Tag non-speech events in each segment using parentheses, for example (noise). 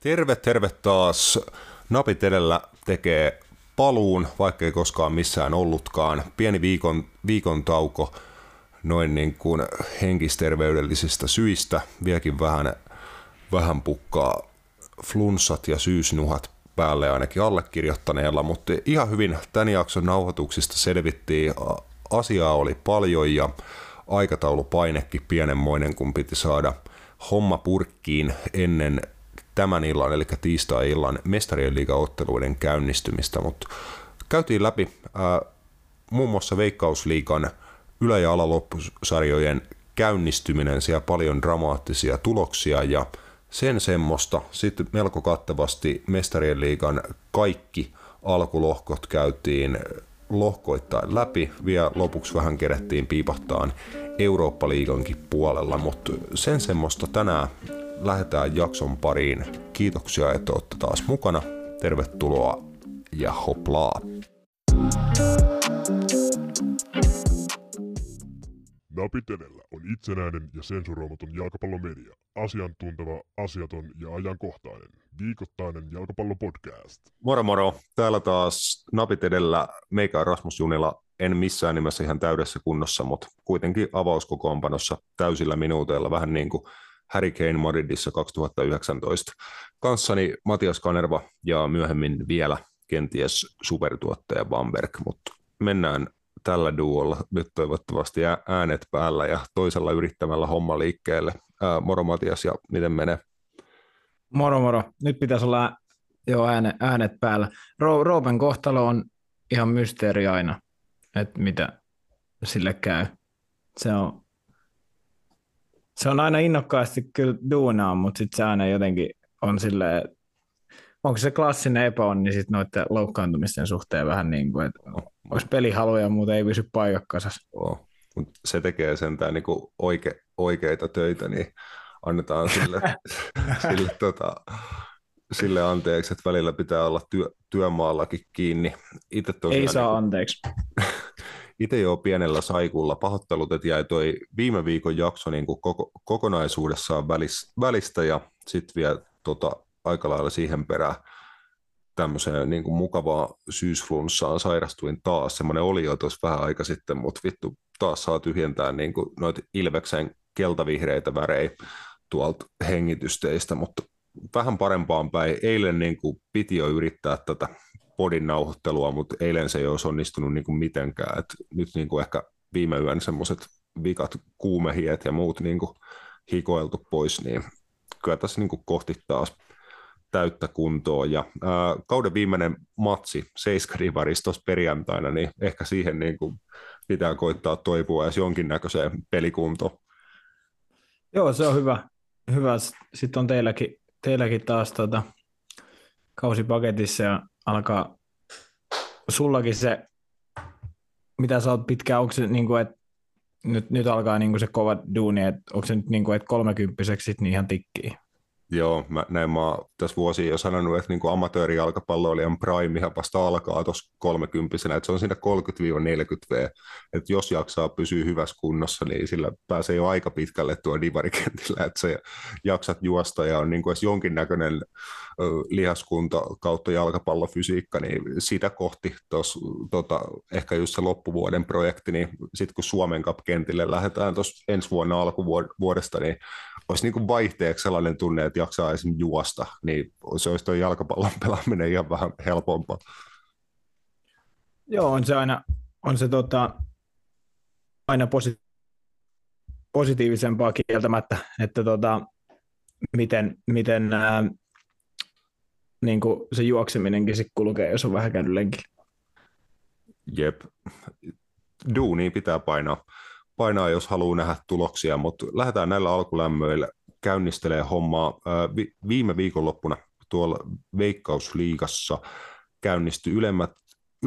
Terve, terve taas. Napit edellä tekee paluun, vaikka ei koskaan missään ollutkaan. Pieni viikon, viikon tauko noin niin kuin henkisterveydellisistä syistä. Vieläkin vähän, vähän pukkaa flunssat ja syysnuhat päälle ainakin allekirjoittaneella, mutta ihan hyvin tämän jakson nauhoituksista selvittiin. Asiaa oli paljon ja aikataulupainekin pienenmoinen, kun piti saada homma purkkiin ennen tämän illan, eli tiistai-illan mestarien liigaotteluiden käynnistymistä, mutta käytiin läpi ää, muun muassa Veikkausliikan ylä- ja alaloppusarjojen käynnistyminen, siellä paljon dramaattisia tuloksia ja sen semmoista. Sitten melko kattavasti mestarien liigan kaikki alkulohkot käytiin lohkoittain läpi. Vielä lopuksi vähän kerättiin piipahtaan Eurooppa-liigankin puolella, mutta sen semmoista tänään lähdetään jakson pariin. Kiitoksia, että olette taas mukana. Tervetuloa ja hoplaa. Napitelellä on itsenäinen ja sensuroimaton jalkapallomedia. Asiantunteva, asiaton ja ajankohtainen. Viikoittainen jalkapallopodcast. Moro moro. Täällä taas Napit edellä meikä Rasmus Junila. En missään nimessä ihan täydessä kunnossa, mutta kuitenkin avauskokoonpanossa täysillä minuuteilla. Vähän niin kuin Harry Kane Madridissa 2019. Kanssani Matias Kanerva ja myöhemmin vielä kenties supertuottaja Bamberg, mutta mennään tällä duolla nyt toivottavasti äänet päällä ja toisella yrittämällä homma liikkeelle. Ää, moro Matias ja miten menee? Moro moro. Nyt pitäisi olla jo ääne, äänet päällä. Ro- Roopen kohtalo on ihan mysteeri aina, että mitä sille käy. Se on se on aina innokkaasti kyllä duunaa, mutta sitten se aina jotenkin on silleen, onko se klassinen epäonni niin sitten noiden loukkaantumisten suhteen vähän niin kuin, että olisi pelihaluja, mutta ei pysy paikakkasassa. Oh. Se tekee sentään niin kuin oike, oikeita töitä, niin annetaan sille, (laughs) sille, tota, sille anteeksi, että välillä pitää olla työ, työmaallakin kiinni. Itse ei saa niin kuin, anteeksi. Itse jo pienellä saikulla pahoittelut, että jäi toi viime viikon jakso niin kuin koko, kokonaisuudessaan välis, välistä ja sitten vielä tota, aika lailla siihen perään tämmöiseen niin kuin mukavaa syysflunssaan sairastuin taas. Semmoinen oli jo tuossa vähän aika sitten, mutta vittu taas saa tyhjentää niin kuin noita Ilveksen keltavihreitä värejä tuolta hengitysteistä, mutta vähän parempaan päin. Eilen niin kuin piti jo yrittää tätä podin nauhoittelua, mutta eilen se ei olisi onnistunut niin kuin mitenkään. Et nyt niin kuin ehkä viime yön semmoiset vikat kuumehiet ja muut niin kuin hikoiltu pois, niin kyllä tässä niin kuin kohti taas täyttä kuntoa. Ja ää, kauden viimeinen matsi Seiskarivarissa perjantaina, niin ehkä siihen niin kuin pitää koittaa toipua edes jonkinnäköiseen pelikuntoon. Joo, se on hyvä. hyvä. Sitten on teilläkin, teilläkin taas tota, kausipaketissa ja alkaa sullakin se, mitä sä oot pitkään, onko se niin kuin, että nyt, nyt alkaa niin kuin se kova duuni, että onko se nyt niin kuin, että kolmekymppiseksi niin ihan tikkii? Joo, mä, näin mä tässä vuosia jo sanonut, että niin amatöörijalkapalloilijan prime ihan vasta alkaa tuossa kolmekymppisenä, että se on siinä 30-40 V, että jos jaksaa pysyä hyvässä kunnossa, niin sillä pääsee jo aika pitkälle tuo divarikentillä, että se jaksat juosta ja on niin kuin edes jonkinnäköinen lihaskunta kautta jalkapallofysiikka, niin sitä kohti tos, tota, ehkä just se loppuvuoden projekti, niin sitten kun Suomen Cup-kentille lähdetään tuossa ensi vuonna alkuvuodesta, niin olisi niin kuin vaihteeksi sellainen tunne, että jaksaa esimerkiksi juosta, niin se olisi tuo jalkapallon (laughs) pelaaminen ihan vähän helpompaa. Joo, on se aina, on se tota, aina posi- positiivisempaa kieltämättä, että tota, miten, miten ää, niin kuin se juokseminenkin sitten kulkee, jos on vähän käynyt lenkillä. Jep, duuni pitää painaa painaa, jos haluaa nähdä tuloksia, mutta lähdetään näillä alkulämmöillä käynnistelee hommaa. Viime viikonloppuna tuolla Veikkausliigassa käynnistyi ylemmät,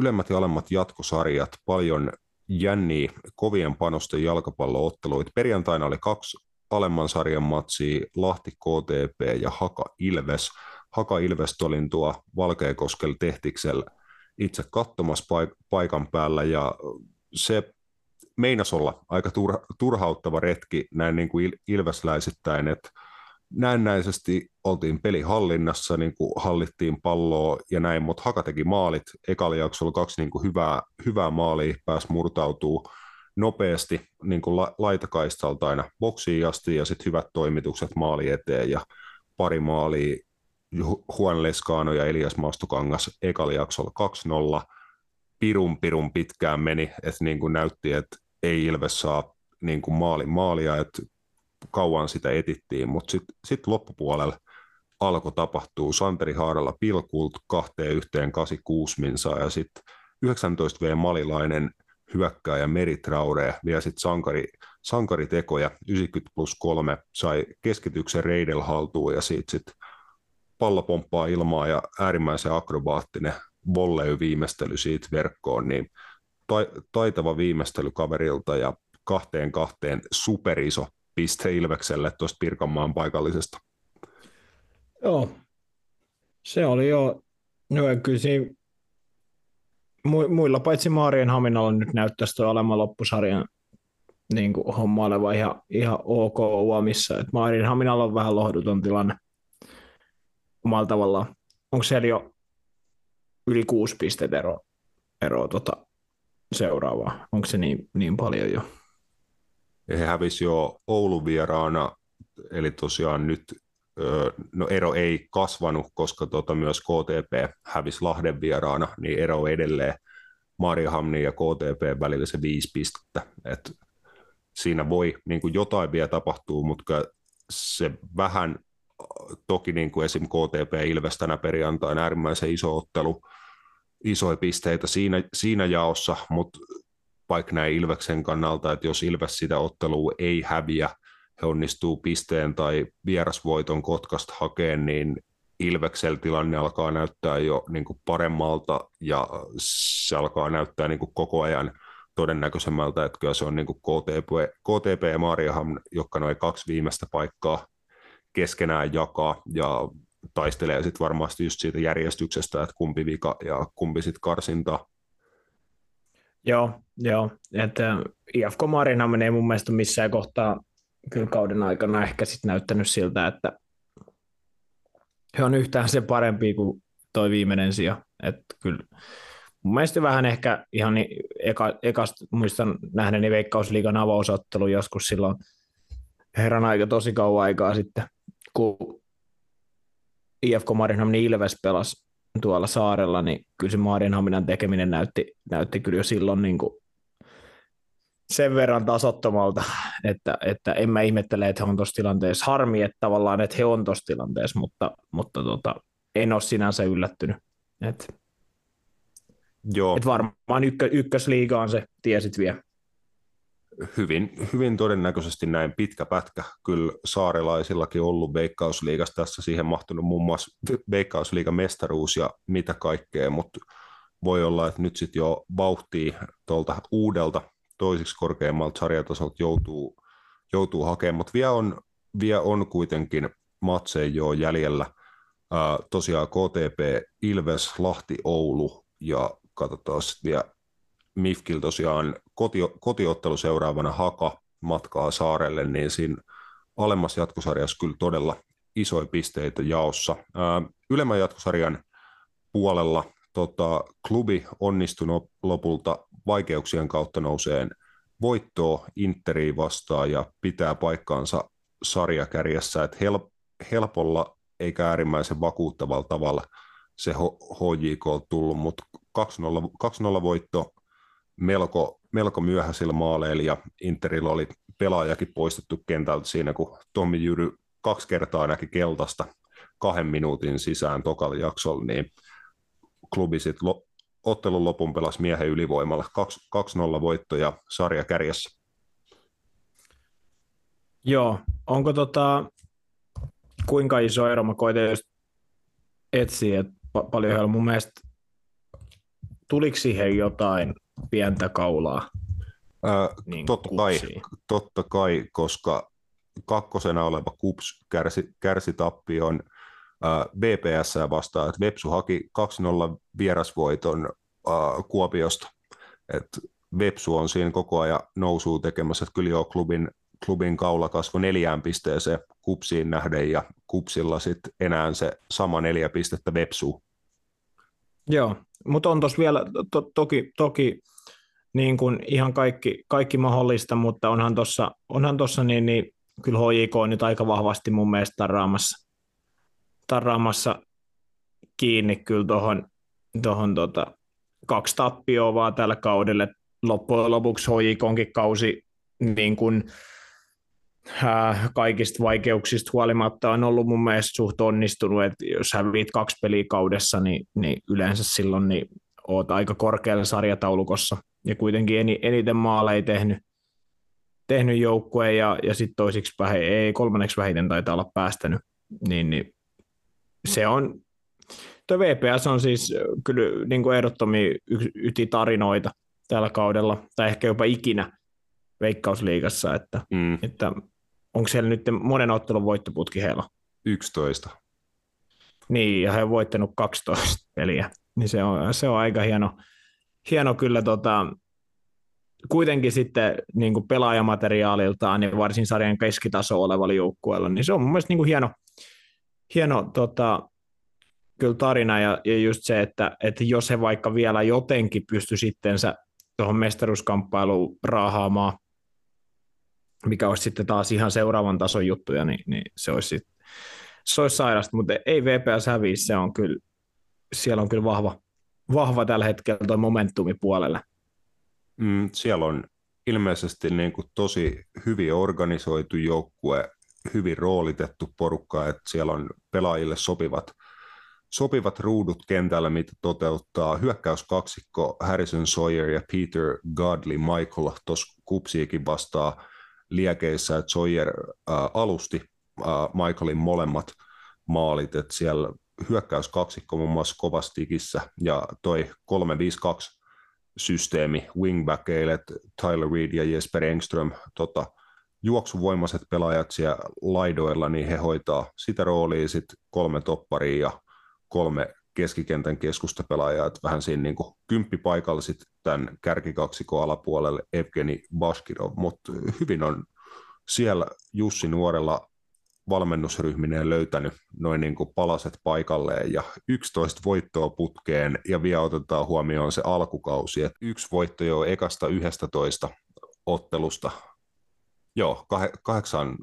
ylemmät ja alemmat jatkosarjat, paljon jänniä kovien panosten jalkapallootteluita. Perjantaina oli kaksi alemman sarjan matsia, Lahti KTP ja Haka Ilves. Haka Ilves olin tuo Valkeakoskella Tehtiksellä itse katsomassa paik- paikan päällä ja se meinas olla aika turha, turhauttava retki näin niin kuin ilvesläisittäin, että näennäisesti oltiin pelihallinnassa, niin kuin hallittiin palloa ja näin, mutta Haka teki maalit. Ekalla jaksolla kaksi niin kuin hyvää, hyvää maalia, pääsi murtautuu nopeasti niin kuin la, laitakaistalta aina boksiin asti ja sitten hyvät toimitukset maali eteen ja pari maalia Juan Lescano ja Elias Mastokangas ekalla jaksolla 2-0. Pirun pirun pitkään meni, että niin kuin näytti, että ei Ilves saa niin kuin maali, maalia, että kauan sitä etittiin, mutta sitten sit loppupuolella alkoi tapahtuu Santeri Haaralla pilkult kahteen yhteen 86 minsaa ja sitten 19 V Malilainen hyökkääjä Meri Traure vielä sitten sankari, sankaritekoja 90 plus 3 sai keskityksen Reidel haltuun ja siitä sitten pallo pomppaa ilmaa ja äärimmäisen akrobaattinen volley viimeistely siitä verkkoon, niin taitava viimeistely kaverilta ja kahteen kahteen superiso piste Ilvekselle tuosta Pirkanmaan paikallisesta. Joo, se oli jo, no, kyllä muilla paitsi Maarien Haminalla nyt näyttäisi tuo alemman loppusarjan niin kuin homma oleva ihan, ihan ok uomissa. Maarien Haminalla on vähän lohduton tilanne omalla tavallaan. Onko siellä jo yli kuusi pistettä ero, ero tota, seuraavaa? Onko se niin, niin paljon jo? he hävisi jo Oulun vieraana, eli tosiaan nyt no ero ei kasvanut, koska tota myös KTP hävisi Lahden vieraana, niin ero edelleen Marjahamnin ja KTP välillä se viisi pistettä. Et siinä voi niin kuin jotain vielä tapahtuu, mutta se vähän, toki niin kuin esim. KTP Ilves tänä perjantaina äärimmäisen iso ottelu, isoja pisteitä siinä, siinä jaossa, mutta vaikka näin Ilveksen kannalta, että jos Ilves sitä ottelua ei häviä, he onnistuu pisteen tai vierasvoiton Kotkasta hakeen, niin Ilveksellä tilanne alkaa näyttää jo niin kuin paremmalta ja se alkaa näyttää niin kuin koko ajan todennäköisemmältä, että kyllä se on niin kuin KTP, KTP ja Mariaham, jotka noin kaksi viimeistä paikkaa keskenään jakaa ja taistelee sitten varmasti just siitä järjestyksestä, että kumpi vika ja kumpi sitten karsinta Joo, joo. Että IFK Marina menee mun mielestä missään kohtaa kyllä kauden aikana ehkä sitten näyttänyt siltä, että he on yhtään se parempi kuin toi viimeinen sija. Että kyllä mun mielestä vähän ehkä ihan eka, ekasta muistan nähneeni Veikkausliigan avausottelu joskus silloin herran aika tosi kauan aikaa sitten, kun IFK Marinhamn Ilves pelasi tuolla saarella, niin kyllä se Maarianhaminan tekeminen näytti, näytti kyllä jo silloin niin kuin sen verran tasottomalta, että, että en mä ihmettele, että he on tuossa tilanteessa. Harmi, että tavallaan, että he on tuossa tilanteessa, mutta, mutta tota, en ole sinänsä yllättynyt. Et, Joo. Et varmaan ykkö, ykkösliiga on se, tiesit vielä hyvin, hyvin todennäköisesti näin pitkä pätkä. Kyllä saarelaisillakin ollut Veikkausliigassa tässä siihen mahtunut muun muassa Veikkausliigan mestaruus ja mitä kaikkea, mutta voi olla, että nyt sitten jo vauhtii tuolta uudelta toisiksi korkeammalta sarjatasolta joutuu, joutuu hakemaan, mutta vielä on, vielä on kuitenkin matseja jo jäljellä. Ää, tosiaan KTP, Ilves, Lahti, Oulu ja katsotaan sitten vielä Mifkil tosiaan koti, kotiottelu seuraavana Haka matkaa saarelle, niin siinä alemmassa jatkosarjassa kyllä todella isoja pisteitä jaossa. Ylemmän jatkosarjan puolella tota, klubi onnistui lopulta vaikeuksien kautta nouseen voittoa Interiin vastaan ja pitää paikkaansa sarjakärjessä, että help, helpolla eikä äärimmäisen vakuuttavalla tavalla se HJK on tullut, mutta 2-0, 2-0 voitto melko, melko myöhäisillä maaleilla ja Interillä oli pelaajakin poistettu kentältä siinä, kun Tommi Jyry kaksi kertaa näki keltaista kahden minuutin sisään tokalla jaksolla, niin klubi sitten lo, ottelun lopun pelasi miehen ylivoimalla. 2-0 voitto ja sarja kärjessä. Joo, onko tota, kuinka iso ero, mä koitan just etsiä, että paljon heillä mun mielestä tuliko siihen jotain pientä kaulaa. Ää, niin totta, kai, totta kai, koska kakkosena oleva KUPS kärsi, kärsi tappion BPS vastaan, että Vepsu haki 2-0 vierasvoiton ää, Kuopiosta. Et Vepsu on siinä koko ajan nousuu tekemässä, että kyllä joo, klubin klubin kaula kasvoi neljään pisteeseen kupsiin nähden ja kupsilla sitten enää se sama neljä pistettä vepsuu. Joo, mutta on tuossa vielä to, toki, toki niin kuin ihan kaikki, kaikki mahdollista, mutta onhan tuossa onhan tossa niin, niin, kyllä HJK on nyt aika vahvasti mun mielestä tarraamassa, tarraamassa kiinni kyllä tuohon tohon, tota, kaksi tappioa vaan tällä kaudelle. Loppujen lopuksi HJKonkin kausi niin kuin, kaikista vaikeuksista huolimatta on ollut mun mielestä suht onnistunut, että jos häviit kaksi peliä kaudessa, niin, niin yleensä silloin niin oot aika korkealla sarjataulukossa. Ja kuitenkin eniten maaleja tehnyt, tehnyt joukkueen ja, ja sitten toisiksi vähe, ei kolmanneksi vähiten taitaa olla päästänyt, niin, niin se on, tuo VPS on siis kyllä niin kuin ehdottomia yti tarinoita tällä kaudella, tai ehkä jopa ikinä Veikkausliigassa, että, mm. että onko siellä nyt monen ottelun voittoputki heillä? 11. Niin, ja he on voittanut 12 peliä, niin se on, se on aika hieno, hieno kyllä tota, kuitenkin sitten niin kuin pelaajamateriaaliltaan ja varsin sarjan keskitaso olevalla joukkueella, niin se on mun mielestä niin kuin hieno, hieno tota, kyllä tarina ja, ja just se, että, että jos he vaikka vielä jotenkin pysty sittensä tuohon mestaruuskamppailuun raahaamaan, mikä olisi sitten taas ihan seuraavan tason juttuja, niin, niin se olisi se olisi sairasta, mutta ei VPS häviä, se on kyllä, siellä on kyllä vahva, vahva tällä hetkellä tuo momentumi puolelle. Mm, siellä on ilmeisesti niin kuin tosi hyvin organisoitu joukkue, hyvin roolitettu porukka, että siellä on pelaajille sopivat, sopivat ruudut kentällä, mitä toteuttaa hyökkäyskaksikko Harrison Sawyer ja Peter Godley Michael tuossa kupsiikin vastaa liekeissä, että Sawyer äh, alusti äh, Michaelin molemmat maalit, että siellä hyökkäyskaksikko muun muassa Kovastikissä ja toi 352 systeemi wingbackeille, Tyler Reed ja Jesper Engström, tota, juoksuvoimaiset pelaajat siellä laidoilla, niin he hoitaa sitä roolia sitten kolme topparia ja kolme keskikentän keskustapelaajaa, että vähän siinä niin kymppipaikalla sitten tämän kärkikaksikon alapuolelle Evgeni Baskirov, mutta hyvin on siellä Jussi Nuorella valmennusryhmineen löytänyt noin niin kuin palaset paikalleen ja 11 voittoa putkeen ja vielä otetaan huomioon se alkukausi, että yksi voitto jo ekasta 11 ottelusta, joo, kahdeksan,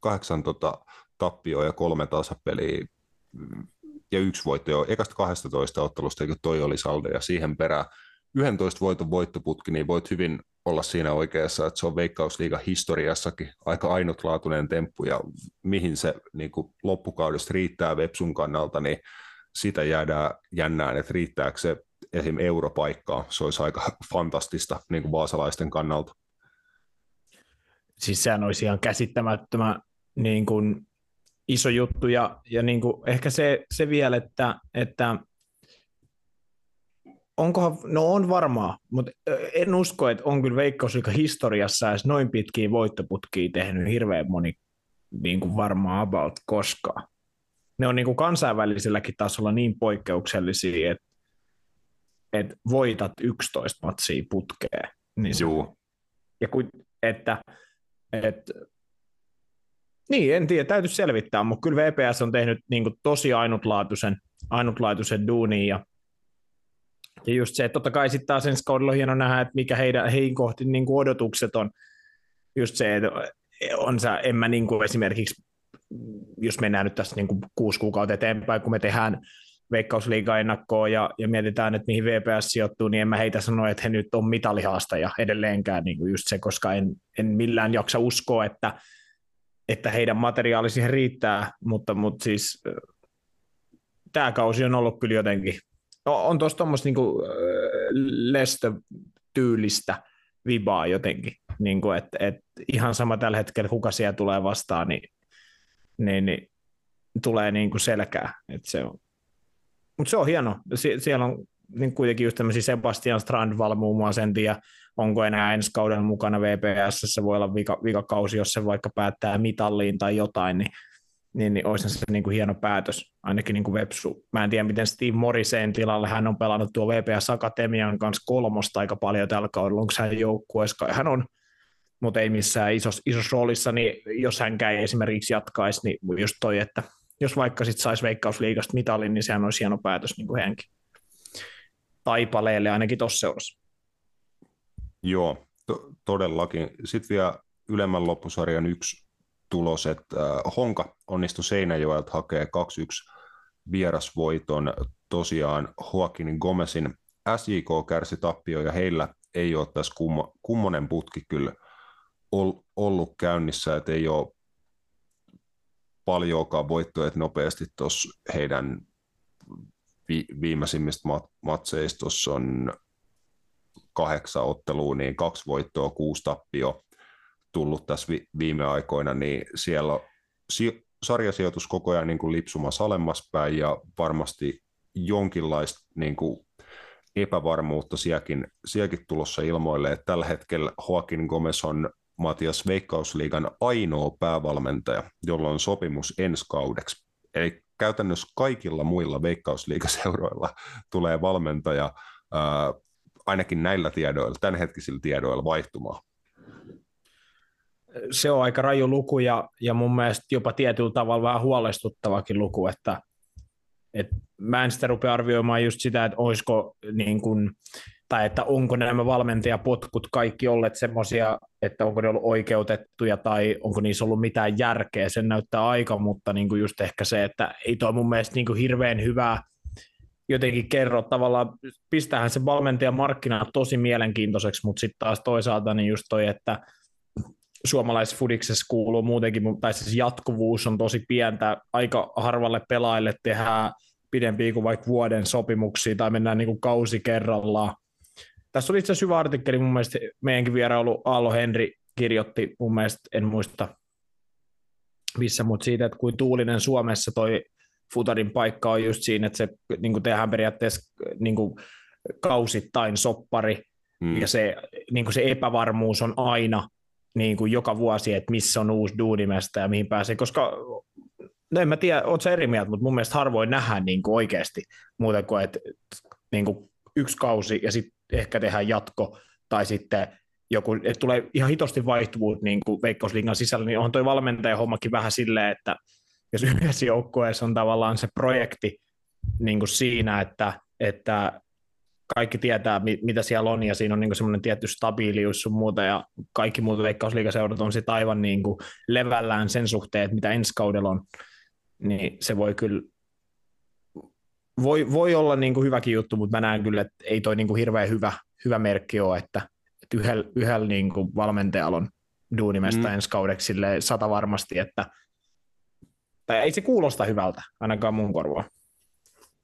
kahdeksan tota, tappioa ja kolme tasapeliä ja yksi voitto jo ekasta 12 ottelusta, eikö toi oli saldo ja siihen perään 11 voiton voittoputki, niin voit hyvin olla siinä oikeassa, että se on Veikkausliiga historiassakin aika ainutlaatuinen temppu ja mihin se niin kuin loppukaudesta riittää Vepsun kannalta, niin sitä jäädään jännään, että riittääkö se esim. europaikkaa. Se olisi aika fantastista niin kuin vaasalaisten kannalta. Siis sehän olisi ihan käsittämättömän niin kuin iso juttu ja, ja niin kuin ehkä se, se vielä, että, että onkohan, no on varmaa, mutta en usko, että on kyllä Veikkausliiga historiassa edes noin pitkiä voittoputkia tehnyt hirveän moni niin kuin varmaan about koskaan. Ne on niin kuin kansainväliselläkin tasolla niin poikkeuksellisia, että, että voitat 11 matsia putkeen. Niin se, ja kun, että, että niin, en tiedä, täytyy selvittää, mutta kyllä VPS on tehnyt niin kuin tosi ainutlaatuisen, ainutlaatuisen duunin ja ja just se, että totta kai sitten taas ensi kaudella on hieno nähdä, että mikä heidän, heihin kohti niin kuin odotukset on. Just se, että on se, en mä niin kuin esimerkiksi, jos mennään nyt tässä niin kuin kuusi kuukautta eteenpäin, kun me tehdään veikkausliiga-ennakkoa ja, ja mietitään, että mihin VPS sijoittuu, niin en mä heitä sano, että he nyt on mitalihaastaja edelleenkään niin kuin just se, koska en, en millään jaksa uskoa, että, että heidän materiaali siihen riittää, mutta, mutta siis tämä kausi on ollut kyllä jotenkin No, on tuossa tuommoista niinku, Lestö-tyylistä vibaa jotenkin, niinku, että et ihan sama tällä hetkellä, kuka siellä tulee vastaan, niin, niin, niin tulee niinku selkää. Et se on. Mutta se on hieno. Sie- siellä on niin kuitenkin just tämmöisiä Sebastian Strandval muun muassa, en tiedä, onko enää ensi kauden mukana VPS, se voi olla vika, vikakausi, jos se vaikka päättää mitalliin tai jotain, niin niin, niin olisi se niin kuin hieno päätös, ainakin niin kuin Websu. Mä en tiedä, miten Steve Morrisen tilalle hän on pelannut tuo VPS Akatemian kanssa kolmosta aika paljon tällä kaudella, onko hän joukkueessa, hän on mutta ei missään isossa, isos roolissa, niin jos hän käy esimerkiksi jatkaisi, niin just toi, että jos vaikka sitten saisi Veikkausliigasta mitalin, niin sehän olisi hieno päätös niin kuin hänkin. Taipaleelle ainakin tuossa seurassa. Joo, to- todellakin. Sitten vielä ylemmän loppusarjan yksi tulos, että äh, Honka onnistui Seinäjoelta hakee 2-1 vierasvoiton tosiaan Joaquin Gomezin SJK kärsi tappio ja heillä ei ole tässä kummo, kummonen putki kyllä ollut käynnissä, että ei ole paljonkaan voittoja nopeasti tuossa heidän vi, viimeisimmistä mat- matseista on kahdeksan ottelua, niin kaksi voittoa, kuusi tappio tullut tässä vi- viime aikoina, niin siellä on si- sarjasijoitus koko ajan niin kuin lipsumassa alemmas päin ja varmasti jonkinlaista niin kuin epävarmuutta sielläkin, sielläkin tulossa ilmoille, että tällä hetkellä Joaquin Gomez on Matias Veikkausliigan ainoa päävalmentaja, jolla on sopimus ensi kaudeksi. Eli käytännössä kaikilla muilla Veikkausliigaseuroilla tulee valmentaja ää, ainakin näillä tiedoilla, tämänhetkisillä tiedoilla vaihtumaan. Se on aika raju luku ja, ja mun mielestä jopa tietyllä tavalla vähän huolestuttavakin luku, että et mä en sitä rupea arvioimaan just sitä, että olisiko niin kun, tai että onko nämä valmentajapotkut kaikki olleet semmoisia, että onko ne ollut oikeutettuja tai onko niissä ollut mitään järkeä, sen näyttää aika, mutta niin kuin just ehkä se, että ei toi mun mielestä niin kuin hirveän hyvää jotenkin kerro tavallaan, pistähän se valmentajan markkina tosi mielenkiintoiseksi, mutta sitten taas toisaalta niin just toi, että suomalaisfudiksessa kuuluu muutenkin, tai siis jatkuvuus on tosi pientä, aika harvalle pelaajille tehdään pidempiä kuin vaikka vuoden sopimuksia, tai mennään niin kuin kausi kerrallaan, tässä oli itse asiassa hyvä artikkeli mun mielestä, meidänkin vierailu Aalo Henri kirjoitti mun mielestä, en muista missä, mutta siitä, että kuin tuulinen Suomessa toi futarin paikka on just siinä, että se niin kuin tehdään periaatteessa niin kuin kausittain soppari, mm. ja se, niin kuin se epävarmuus on aina niin kuin joka vuosi, että missä on uusi duunimestä ja mihin pääsee, koska no en mä tiedä, ootko eri mieltä, mutta mun mielestä harvoin nähdään niin kuin oikeasti muuten kuin, että niin kuin yksi kausi ja sitten ehkä tehdään jatko, tai sitten joku, että tulee ihan hitosti vaihtuvuut niin kuin Veikkausliigan sisällä, niin on toi valmentajan hommakin vähän silleen, että jos yhdessä joukkueessa on tavallaan se projekti niin kuin siinä, että, että kaikki tietää, mitä siellä on, ja siinä on niin semmoinen tietty stabiilius sun muuta, ja kaikki muut veikkausliigaseurat on sitten aivan niin kuin levällään sen suhteen, että mitä ensi kaudella on, niin se voi kyllä voi, voi olla niin kuin hyväkin juttu, mutta mä näen kyllä, että ei toi niin kuin hirveän hyvä, hyvä merkki ole, että, että yhdellä, yhdellä niin kuin valmentajalla on duunimestä mm. ensi kaudeksi sata varmasti, että tai ei se kuulosta hyvältä, ainakaan mun korvaa.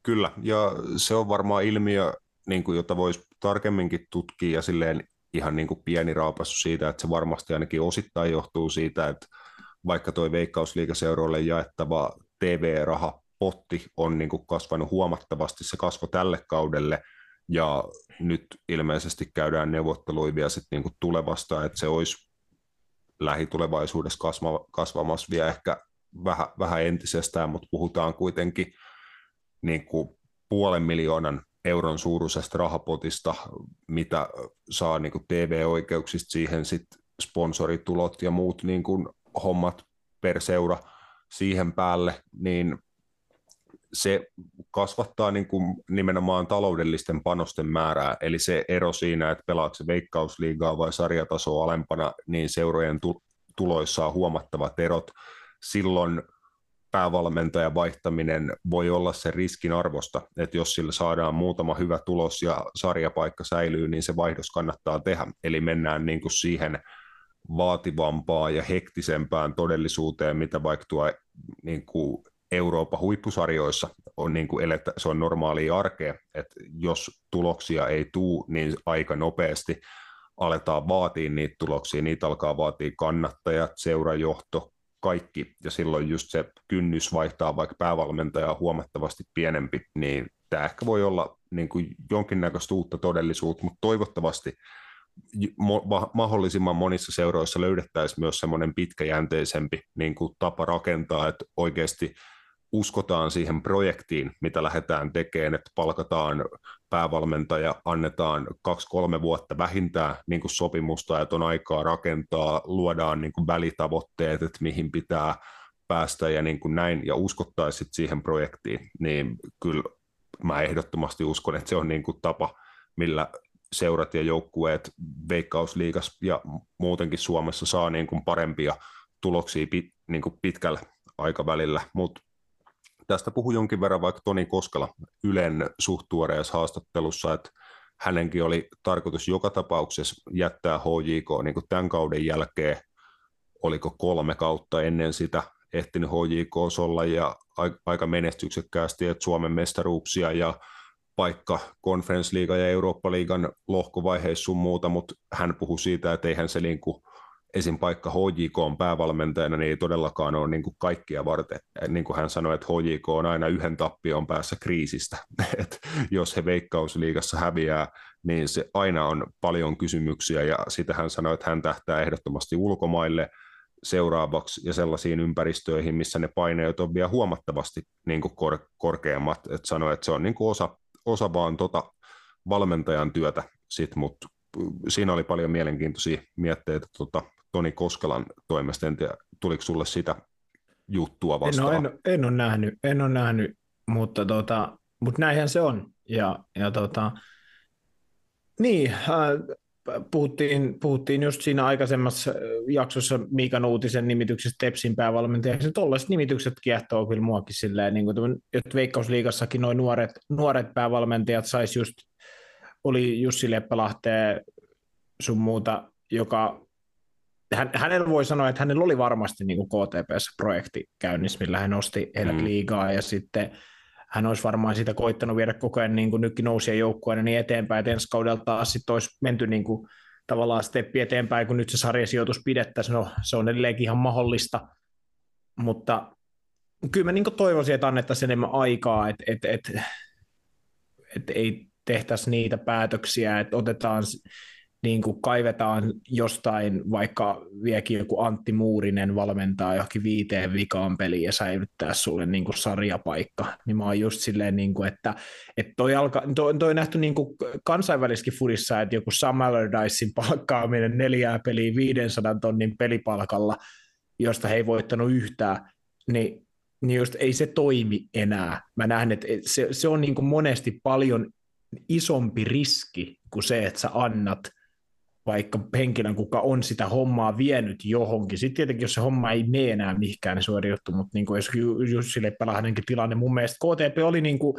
Kyllä, ja se on varmaan ilmiö, niin kuin, jota voisi tarkemminkin tutkia ja silleen ihan niin kuin pieni raapassu siitä, että se varmasti ainakin osittain johtuu siitä, että vaikka tuo veikkausliikaseuroille jaettava TV-raha potti on niin kuin kasvanut huomattavasti, se kasvoi tälle kaudelle, ja nyt ilmeisesti käydään neuvotteluja vielä sit niin kuin tulevasta, että se olisi lähitulevaisuudessa kasva, kasvamassa vielä ehkä vähän, vähän entisestään, mutta puhutaan kuitenkin niin kuin puolen miljoonan euron suuruisesta rahapotista, mitä saa niin kuin TV-oikeuksista siihen sitten sponsoritulot ja muut niin kuin hommat per seura siihen päälle, niin se kasvattaa niin kuin nimenomaan taloudellisten panosten määrää, eli se ero siinä, että pelaako se veikkausliigaa vai sarjatasoa alempana, niin seurojen tuloissa on huomattavat erot. Silloin päävalmentajan vaihtaminen voi olla se riskin arvosta, että jos sillä saadaan muutama hyvä tulos ja sarjapaikka säilyy, niin se vaihdos kannattaa tehdä. Eli mennään niin kuin siihen vaativampaan ja hektisempään todellisuuteen, mitä vaikka tuo niin kuin Euroopan huippusarjoissa on niin kuin elettä, se on normaalia arkea, että jos tuloksia ei tuu, niin aika nopeasti aletaan vaatia niitä tuloksia, niitä alkaa vaatia kannattajat, seurajohto, kaikki, ja silloin just se kynnys vaihtaa vaikka päävalmentajaa huomattavasti pienempi, niin tämä ehkä voi olla niin kuin jonkinnäköistä uutta todellisuutta, mutta toivottavasti mahdollisimman monissa seuroissa löydettäisiin myös semmoinen pitkäjänteisempi niin kuin tapa rakentaa, että oikeasti uskotaan siihen projektiin, mitä lähdetään tekemään, että palkataan päävalmentaja, annetaan kaksi-kolme vuotta vähintään niin kuin sopimusta, että on aikaa rakentaa, luodaan niin kuin välitavoitteet, että mihin pitää päästä ja niin kuin näin, ja uskottaisiin siihen projektiin, niin kyllä mä ehdottomasti uskon, että se on niin kuin tapa, millä seurat ja joukkueet Veikkausliigas ja muutenkin Suomessa saa niin kuin parempia tuloksia pit, niin kuin pitkällä aikavälillä, mutta tästä puhui jonkin verran vaikka Toni Koskela Ylen suht haastattelussa, että hänenkin oli tarkoitus joka tapauksessa jättää HJK niin kuin tämän kauden jälkeen, oliko kolme kautta ennen sitä, ehtinyt HJK olla ja aika menestyksekkäästi, että Suomen mestaruuksia ja paikka Conference Liiga ja Eurooppa-liigan lohkovaiheissa sun muuta, mutta hän puhui siitä, että eihän se niin kuin esim. paikka HJK on päävalmentajana, niin ei todellakaan ole niin kuin kaikkia varten. Niin kuin hän sanoi, että HJK on aina yhden tappion päässä kriisistä. (laughs) Et jos he veikkausliigassa häviää, niin se aina on paljon kysymyksiä, ja sitä hän sanoi, että hän tähtää ehdottomasti ulkomaille seuraavaksi ja sellaisiin ympäristöihin, missä ne paineet on vielä huomattavasti niin kuin kor- korkeammat. Et sanoi, että se on niin kuin osa, osa vaan tota valmentajan työtä, sit, mutta siinä oli paljon mielenkiintoisia mietteitä tota, Toni Koskelan toimesta. En tiedä, tuliko sulle sitä juttua vastaan? En, en, en ole nähnyt, en ole nähnyt mutta, tota, mutta näinhän se on. Ja, ja tota, niin, äh, puhuttiin, puhuttiin just siinä aikaisemmassa jaksossa Miikan uutisen nimityksestä Tepsin päävalmentajaksi. Tuollaiset nimitykset kiehtoo kyllä muakin silleen, niin kuin, että Veikkausliigassakin noin nuoret, nuoret päävalmentajat sais just, oli Jussi Leppälahteen sun muuta, joka hän, hänellä voi sanoa, että hänellä oli varmasti niin kuin KTPS-projekti käynnissä, millä hän nosti heidät mm. liigaa ja sitten hän olisi varmaan sitä koittanut viedä koko ajan niin nytkin nousia joukkueena niin eteenpäin, että ensi kaudella taas sitten olisi menty niin kuin tavallaan steppi eteenpäin, kun nyt se sarjasijoitus pidettäisiin, no se on edelleenkin ihan mahdollista, mutta kyllä mä niin toivoisin, että annettaisiin enemmän aikaa, että, että, että, että ei tehtäisi niitä päätöksiä, että otetaan niin kuin kaivetaan jostain, vaikka viekin joku Antti Muurinen valmentaa johonkin viiteen vikaan peliin ja säilyttää sulle niin kuin sarjapaikka, niin mä oon just silleen, niin kuin, että, että toi, alka, toi, toi nähty niin kuin kansainväliskin fudissa, että joku Sam Allardycein palkkaaminen neljää peliä 500 tonnin pelipalkalla, josta he ei voittanut yhtään, niin, niin just ei se toimi enää. Mä näen, että se, se on niin kuin monesti paljon isompi riski kuin se, että sä annat – vaikka henkilön, kuka on sitä hommaa vienyt johonkin. Sitten tietenkin, jos se homma ei mene enää mihinkään, niin se on eri juttu, mutta niin kuin jos Jussi Leppälahdenkin tilanne, mun mielestä KTP oli niin kuin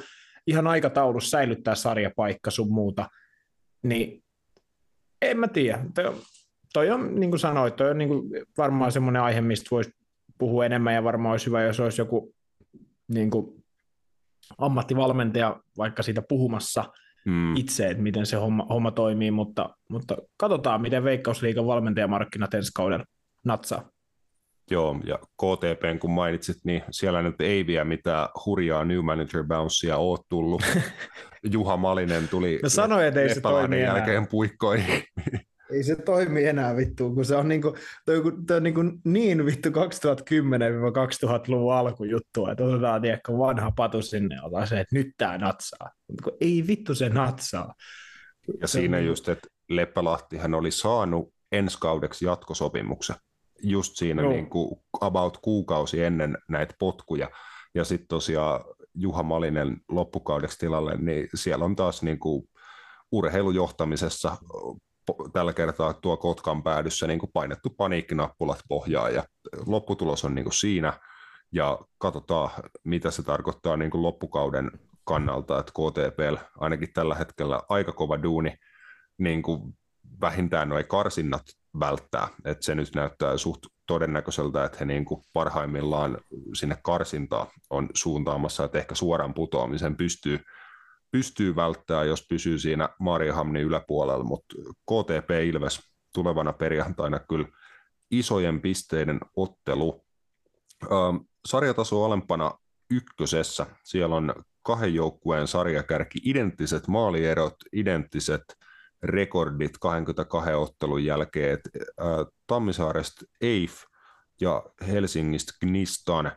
ihan aikataulussa säilyttää sarjapaikka sun muuta, niin en mä tiedä. Toi, toi on, niin kuin sanoit, toi on niin kuin varmaan semmoinen aihe, mistä voisi puhua enemmän, ja varmaan olisi hyvä, jos olisi joku niin kuin ammattivalmentaja vaikka siitä puhumassa – mm. itse, että miten se homma, homma toimii, mutta, mutta katsotaan, miten Veikkausliikan valmentajamarkkinat ensi kaudella natsaa. Joo, ja KTP, kun mainitsit, niin siellä nyt ei vielä mitään hurjaa New Manager Bouncea ole tullut. (laughs) Juha Malinen tuli Mä sanoin, että ei se toimi jälkeen puikkoihin. Ei se toimi enää vittu, kun se on, niinku, toi, toi on niinku niin vittu 2010-2000-luvun alkujuttu, että otetaan tiedäkö, vanha patu sinne ja se, että nyt tämä natsaa. Mutta ei vittu se natsaa. Ja se siinä on... just, että Leppälahtihan oli saanut ensi kaudeksi jatkosopimuksen just siinä no. niin kuin about kuukausi ennen näitä potkuja. Ja sitten tosiaan Juha Malinen loppukaudeksi tilalle, niin siellä on taas niin kuin urheilujohtamisessa tällä kertaa tuo Kotkan päädyssä niin kuin painettu paniikkinappulat pohjaan ja lopputulos on niin kuin siinä. Ja katsotaan, mitä se tarkoittaa niin kuin loppukauden kannalta, että KTP ainakin tällä hetkellä aika kova duuni niin kuin vähintään nuo karsinnat välttää, että se nyt näyttää suht todennäköiseltä, että he niin kuin parhaimmillaan sinne karsintaan on suuntaamassa, että ehkä suoran putoamisen pystyy pystyy välttämään, jos pysyy siinä Mariehamnin yläpuolella, mutta KTP Ilves tulevana perjantaina kyllä isojen pisteiden ottelu. Ähm, sarjataso alempana ykkösessä, siellä on kahden joukkueen sarjakärki, identtiset maalierot, identtiset rekordit 22 ottelun jälkeen, että äh, Tammisaaresta Eif ja Helsingistä Gnistan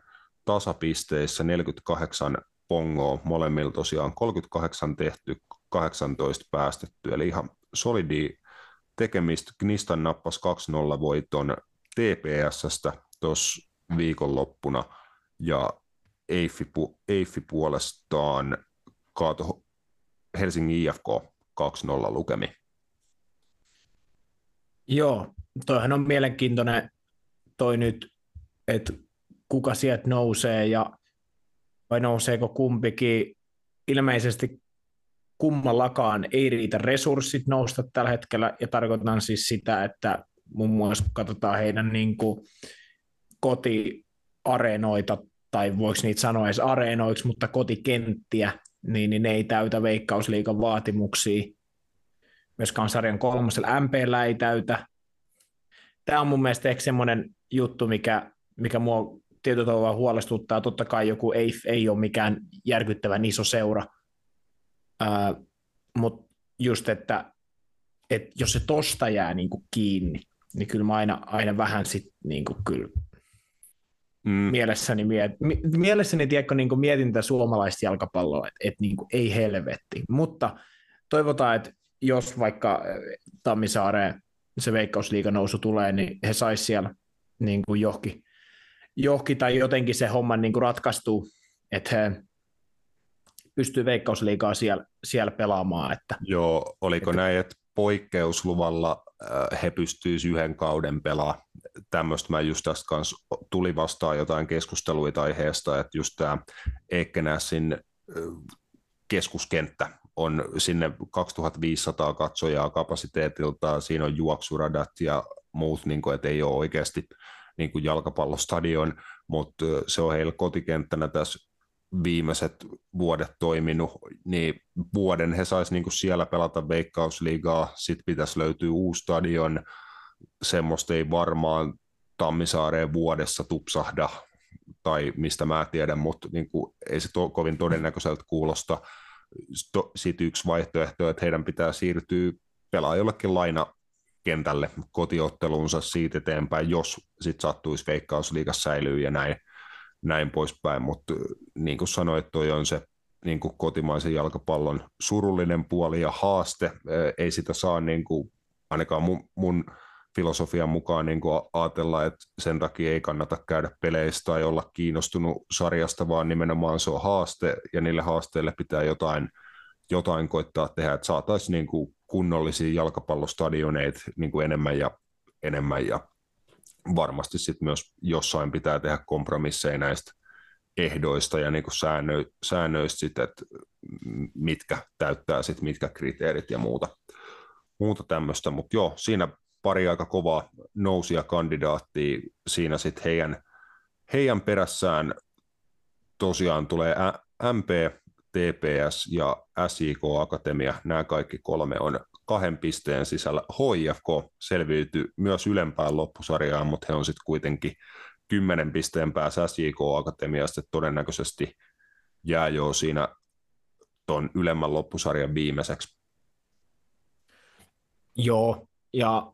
tasapisteissä 48 pongoa, molemmilla tosiaan 38 tehty, 18 päästetty, eli ihan solidi tekemistä. Knistan nappas 2-0 voiton TPSstä tuossa viikonloppuna, ja Eiffi, pu, Eiffi puolestaan kaato Helsingin IFK 2-0 lukemi. Joo, toihan on mielenkiintoinen toi nyt, että kuka sieltä nousee ja vai nouseeko kumpikin. Ilmeisesti kummallakaan ei riitä resurssit nousta tällä hetkellä, ja tarkoitan siis sitä, että muun muassa kun katsotaan heidän niin kuin kotiareenoita, tai voiko niitä sanoa edes areenoiksi, mutta kotikenttiä, niin, niin ne ei täytä veikkausliikan vaatimuksia. Myöskään sarjan kolmosella MPllä ei täytä. Tämä on mun mielestä ehkä semmoinen juttu, mikä, mikä mua tietyllä tavalla huolestuttaa. Totta kai joku ei, ei ole mikään järkyttävän iso seura, mutta just, että, että jos se tosta jää niin kuin kiinni, niin kyllä mä aina, aina vähän sit niin kuin kyllä mm. mielessäni, miet, mielessäni tiedätkö, niin kuin mietin tätä suomalaista jalkapalloa, että, että niin kuin ei helvetti, mutta toivotaan, että jos vaikka Tammisaareen se veikkausliiga nousu tulee, niin he saisi siellä niin kuin johonkin, johonkin tai jotenkin se homma niin kuin ratkaistuu, että he pystyy veikkausliigaa siellä, siellä pelaamaan. Että, Joo, oliko että, näin, että poikkeusluvalla äh, he pystyisivät yhden kauden pelaamaan. Tämmöistä mä just tästä kanssa tuli vastaan jotain keskusteluita aiheesta, että just tämä Ekenäsin äh, keskuskenttä on sinne 2500 katsojaa kapasiteetilta, siinä on juoksuradat ja muut, niin kuin, että ei ole oikeasti niin kuin jalkapallostadion, mutta se on heillä kotikenttänä tässä viimeiset vuodet toiminut, niin vuoden he saisi niin siellä pelata veikkausliigaa, sitten pitäisi löytyä uusi stadion, semmoista ei varmaan Tammisaareen vuodessa tupsahda, tai mistä mä tiedän, mutta niin kuin, ei se to, kovin todennäköiseltä kuulosta. Sitten yksi vaihtoehto, että heidän pitää siirtyä pelaa jollekin laina kentälle kotiottelunsa siitä eteenpäin, jos sitten sattuisi veikkausliigassa säilyy ja näin näin poispäin, mutta niin kuin sanoit, toi on se niin kuin kotimaisen jalkapallon surullinen puoli ja haaste. Ei sitä saa niin kuin, ainakaan mun, mun filosofian mukaan niin kuin ajatella, että sen takia ei kannata käydä peleissä tai olla kiinnostunut sarjasta, vaan nimenomaan se on haaste ja niille haasteille pitää jotain, jotain koittaa tehdä, että saataisiin niin kuin kunnollisia jalkapallostadioneita niin kuin enemmän ja enemmän ja varmasti sitten myös jossain pitää tehdä kompromisseja näistä ehdoista ja niin kuin säännö, säännöistä sit, että mitkä täyttää sit mitkä kriteerit ja muuta, muuta tämmöistä, mutta joo, siinä pari aika kovaa nousia kandidaattia, siinä sitten heidän, heidän perässään tosiaan tulee MP, TPS ja SIK Akatemia, nämä kaikki kolme on kahden pisteen sisällä. HIFK selviytyi myös ylempään loppusarjaan, mutta he on sitten kuitenkin kymmenen pisteen päässä SJK Akatemiasta, todennäköisesti jää jo siinä tuon ylemmän loppusarjan viimeiseksi. Joo, ja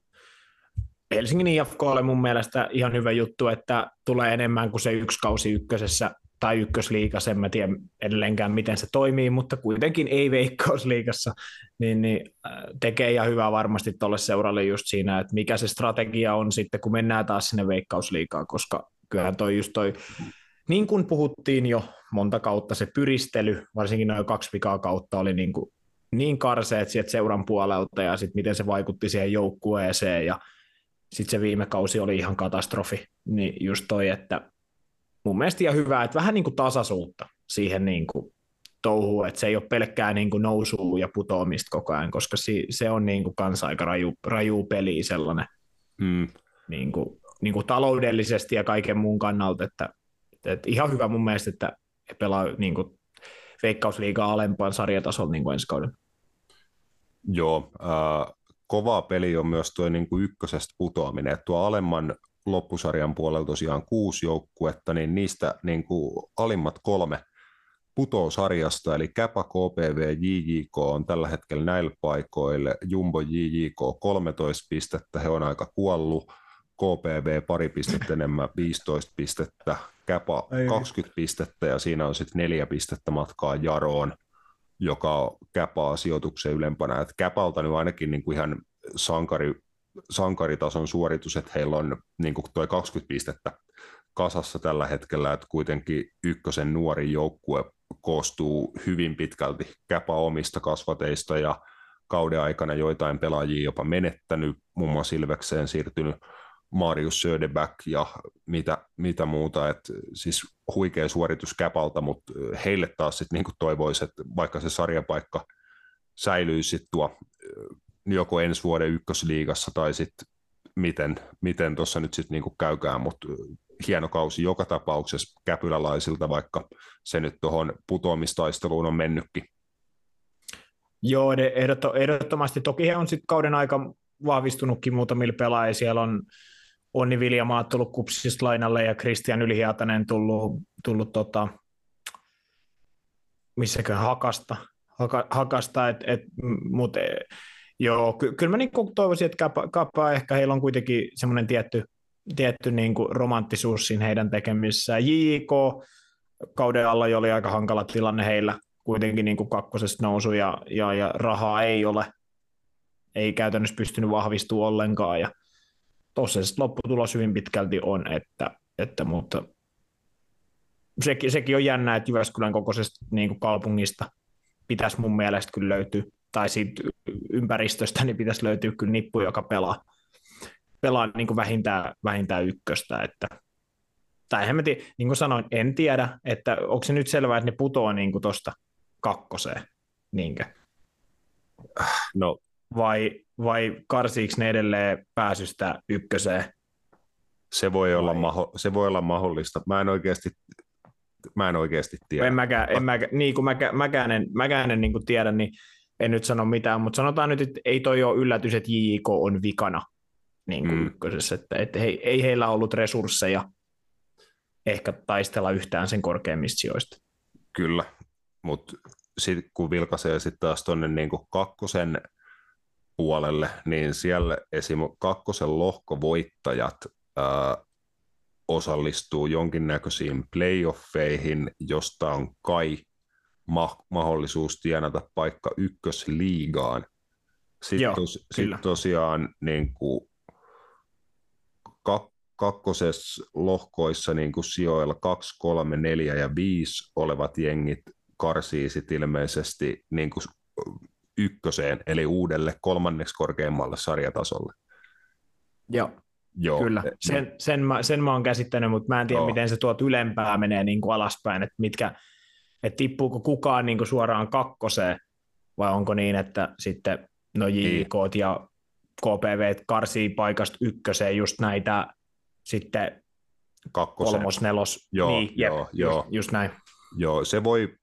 Helsingin oli mun mielestä ihan hyvä juttu, että tulee enemmän kuin se yksi kausi ykkösessä tai ykkösliigassa, en mä tiedä edelleenkään miten se toimii, mutta kuitenkin ei veikkausliigassa, niin, niin äh, tekee ihan hyvää varmasti tuolle seuralle just siinä, että mikä se strategia on sitten, kun mennään taas sinne veikkausliigaan, koska kyllähän toi just toi, niin kuin puhuttiin jo monta kautta, se pyristely, varsinkin noin kaksi vikaa kautta oli niin, kuin, niin karseet sieltä seuran puolelta ja sitten miten se vaikutti siihen joukkueeseen ja sitten se viime kausi oli ihan katastrofi, niin just toi, että mun mielestä ihan hyvä, että vähän niin kuin tasaisuutta siihen niin kuin touhuun, että se ei ole pelkkää niin kuin nousua ja putoamista koko ajan, koska si, se on niin kuin kanssa aika raju, raju peli sellainen mm. niin kuin, niin kuin taloudellisesti ja kaiken muun kannalta, että, että ihan hyvä mun mielestä, että he pelaa niin kuin veikkausliigaa alempaan sarjatasolla niin kuin ensi kauden. Joo, äh, kovaa peli on myös tuo niin kuin ykkösestä putoaminen, että tuo alemman loppusarjan puolella tosiaan kuusi joukkuetta, niin niistä niin kuin alimmat kolme putoo sarjasta, eli Käpa, KPV, JJK on tällä hetkellä näillä paikoilla, Jumbo, JJK 13 pistettä, he on aika kuollut, KPV pari pistettä enemmän, 15 pistettä, Käpa 20 pistettä ja siinä on sitten neljä pistettä matkaa Jaroon, joka on Käpaa sijoituksen ylempänä. Et Käpalta nyt ainakin niin kuin ihan sankari, sankaritason suoritus, että heillä on niin kuin toi 20 pistettä kasassa tällä hetkellä, että kuitenkin ykkösen nuori joukkue koostuu hyvin pitkälti Käpä omista kasvateista ja kauden aikana joitain pelaajia jopa menettänyt, muun muassa Ilvekseen siirtynyt Marius Söderback ja mitä, mitä muuta, että siis huikea suoritus Käpalta, mutta heille taas sitten niin toivoisi, että vaikka se sarjapaikka säilyisi tuo joko ensi vuoden ykkösliigassa tai sitten miten, miten tuossa nyt sitten niin käykään, mutta hieno kausi joka tapauksessa käpylälaisilta, vaikka se nyt tuohon putoamistaisteluun on mennytkin. Joo, ehdottomasti. Toki he on sitten kauden aika vahvistunutkin muutamilla pelaajia. Siellä on Onni Viljamaa tullut kupsista lainalle ja Kristian Ylihiatanen tullut, tullut tota, missäkö hakasta, haka, hakasta et, et, mutta joo, ky, kyllä mä niinku toivoisin, että Kappa ehkä heillä on kuitenkin semmoinen tietty, tietty niinku romanttisuus siinä heidän tekemissään. JIK kauden alla jo oli aika hankala tilanne heillä, kuitenkin niinku kakkosesta nousu ja, ja, ja rahaa ei ole, ei käytännössä pystynyt vahvistumaan ollenkaan ja tuossa se lopputulos hyvin pitkälti on, että, että mutta sekin, sekin on jännä, että Jyväskylän kokoisesta niin kuin kaupungista pitäisi mun mielestä kyllä löytyä, tai siitä ympäristöstä niin pitäisi löytyä kyllä nippu, joka pelaa, pelaa niin kuin vähintään, vähintään ykköstä, että tai en tiedä, niin kuin sanoin, en tiedä, että onko se nyt selvää, että ne putoaa niin tuosta kakkoseen, niinkö? No vai, vai karsiiko ne edelleen pääsystä ykköseen? Se voi, olla maho- se voi olla mahdollista. Mä en oikeasti, mä en oikeasti tiedä. En mäkään, en mäkään, niin kuin mäkään, mäkään en, mäkään en niin kuin tiedä, niin en nyt sano mitään, mutta sanotaan nyt, että ei toi ole yllätys, että JIK on vikana niin kuin mm. ykkösessä, että, että he, ei heillä ollut resursseja ehkä taistella yhtään sen korkeimmista sijoista. Kyllä, mutta sitten kun vilkaisee sitten taas tuonne niin kakkosen puolelle, niin siellä esim. kakkosen lohkovoittajat ää, osallistuu jonkinnäköisiin playoffeihin, josta on kai ma- mahdollisuus tienata paikka ykkösliigaan. Sitten, Joo, tos, sit tosiaan niin kuin, kak- kakkosessa lohkoissa niin kuin sijoilla 2, 3, 4 ja 5 olevat jengit karsii sit ilmeisesti niin kuin ykköseen, eli uudelle kolmanneksi korkeimmalle sarjatasolle. Joo, Joo. kyllä. E, sen, sen, mä, sen mä oon käsittänyt, mutta mä en tiedä, Joo. miten se tuot ylempää menee niin kuin alaspäin, että mitkä, että tippuuko kukaan niin kuin suoraan kakkoseen, vai onko niin, että sitten no JK niin. ja KPV karsii paikasta ykköseen just näitä sitten Kakkoseen. kolmos, nelos, joo, niin, jep, joo, just, joo. just näin. Joo, se voi,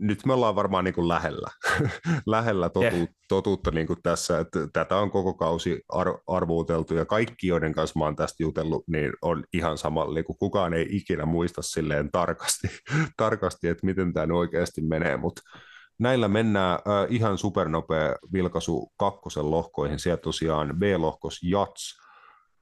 nyt me ollaan varmaan niin kuin lähellä, (laughs) lähellä totu, yeah. totuutta niin kuin tässä, että tätä on koko kausi ar- arvuuteltu ja kaikki, joiden kanssa mä oon tästä jutellut, niin on ihan samalla, niin kuin kukaan ei ikinä muista silleen tarkasti, (laughs) tarkasti että miten tämä oikeasti menee, mutta näillä mennään äh, ihan supernopea vilkaisu kakkosen lohkoihin, sieltä tosiaan B-lohkos Jats,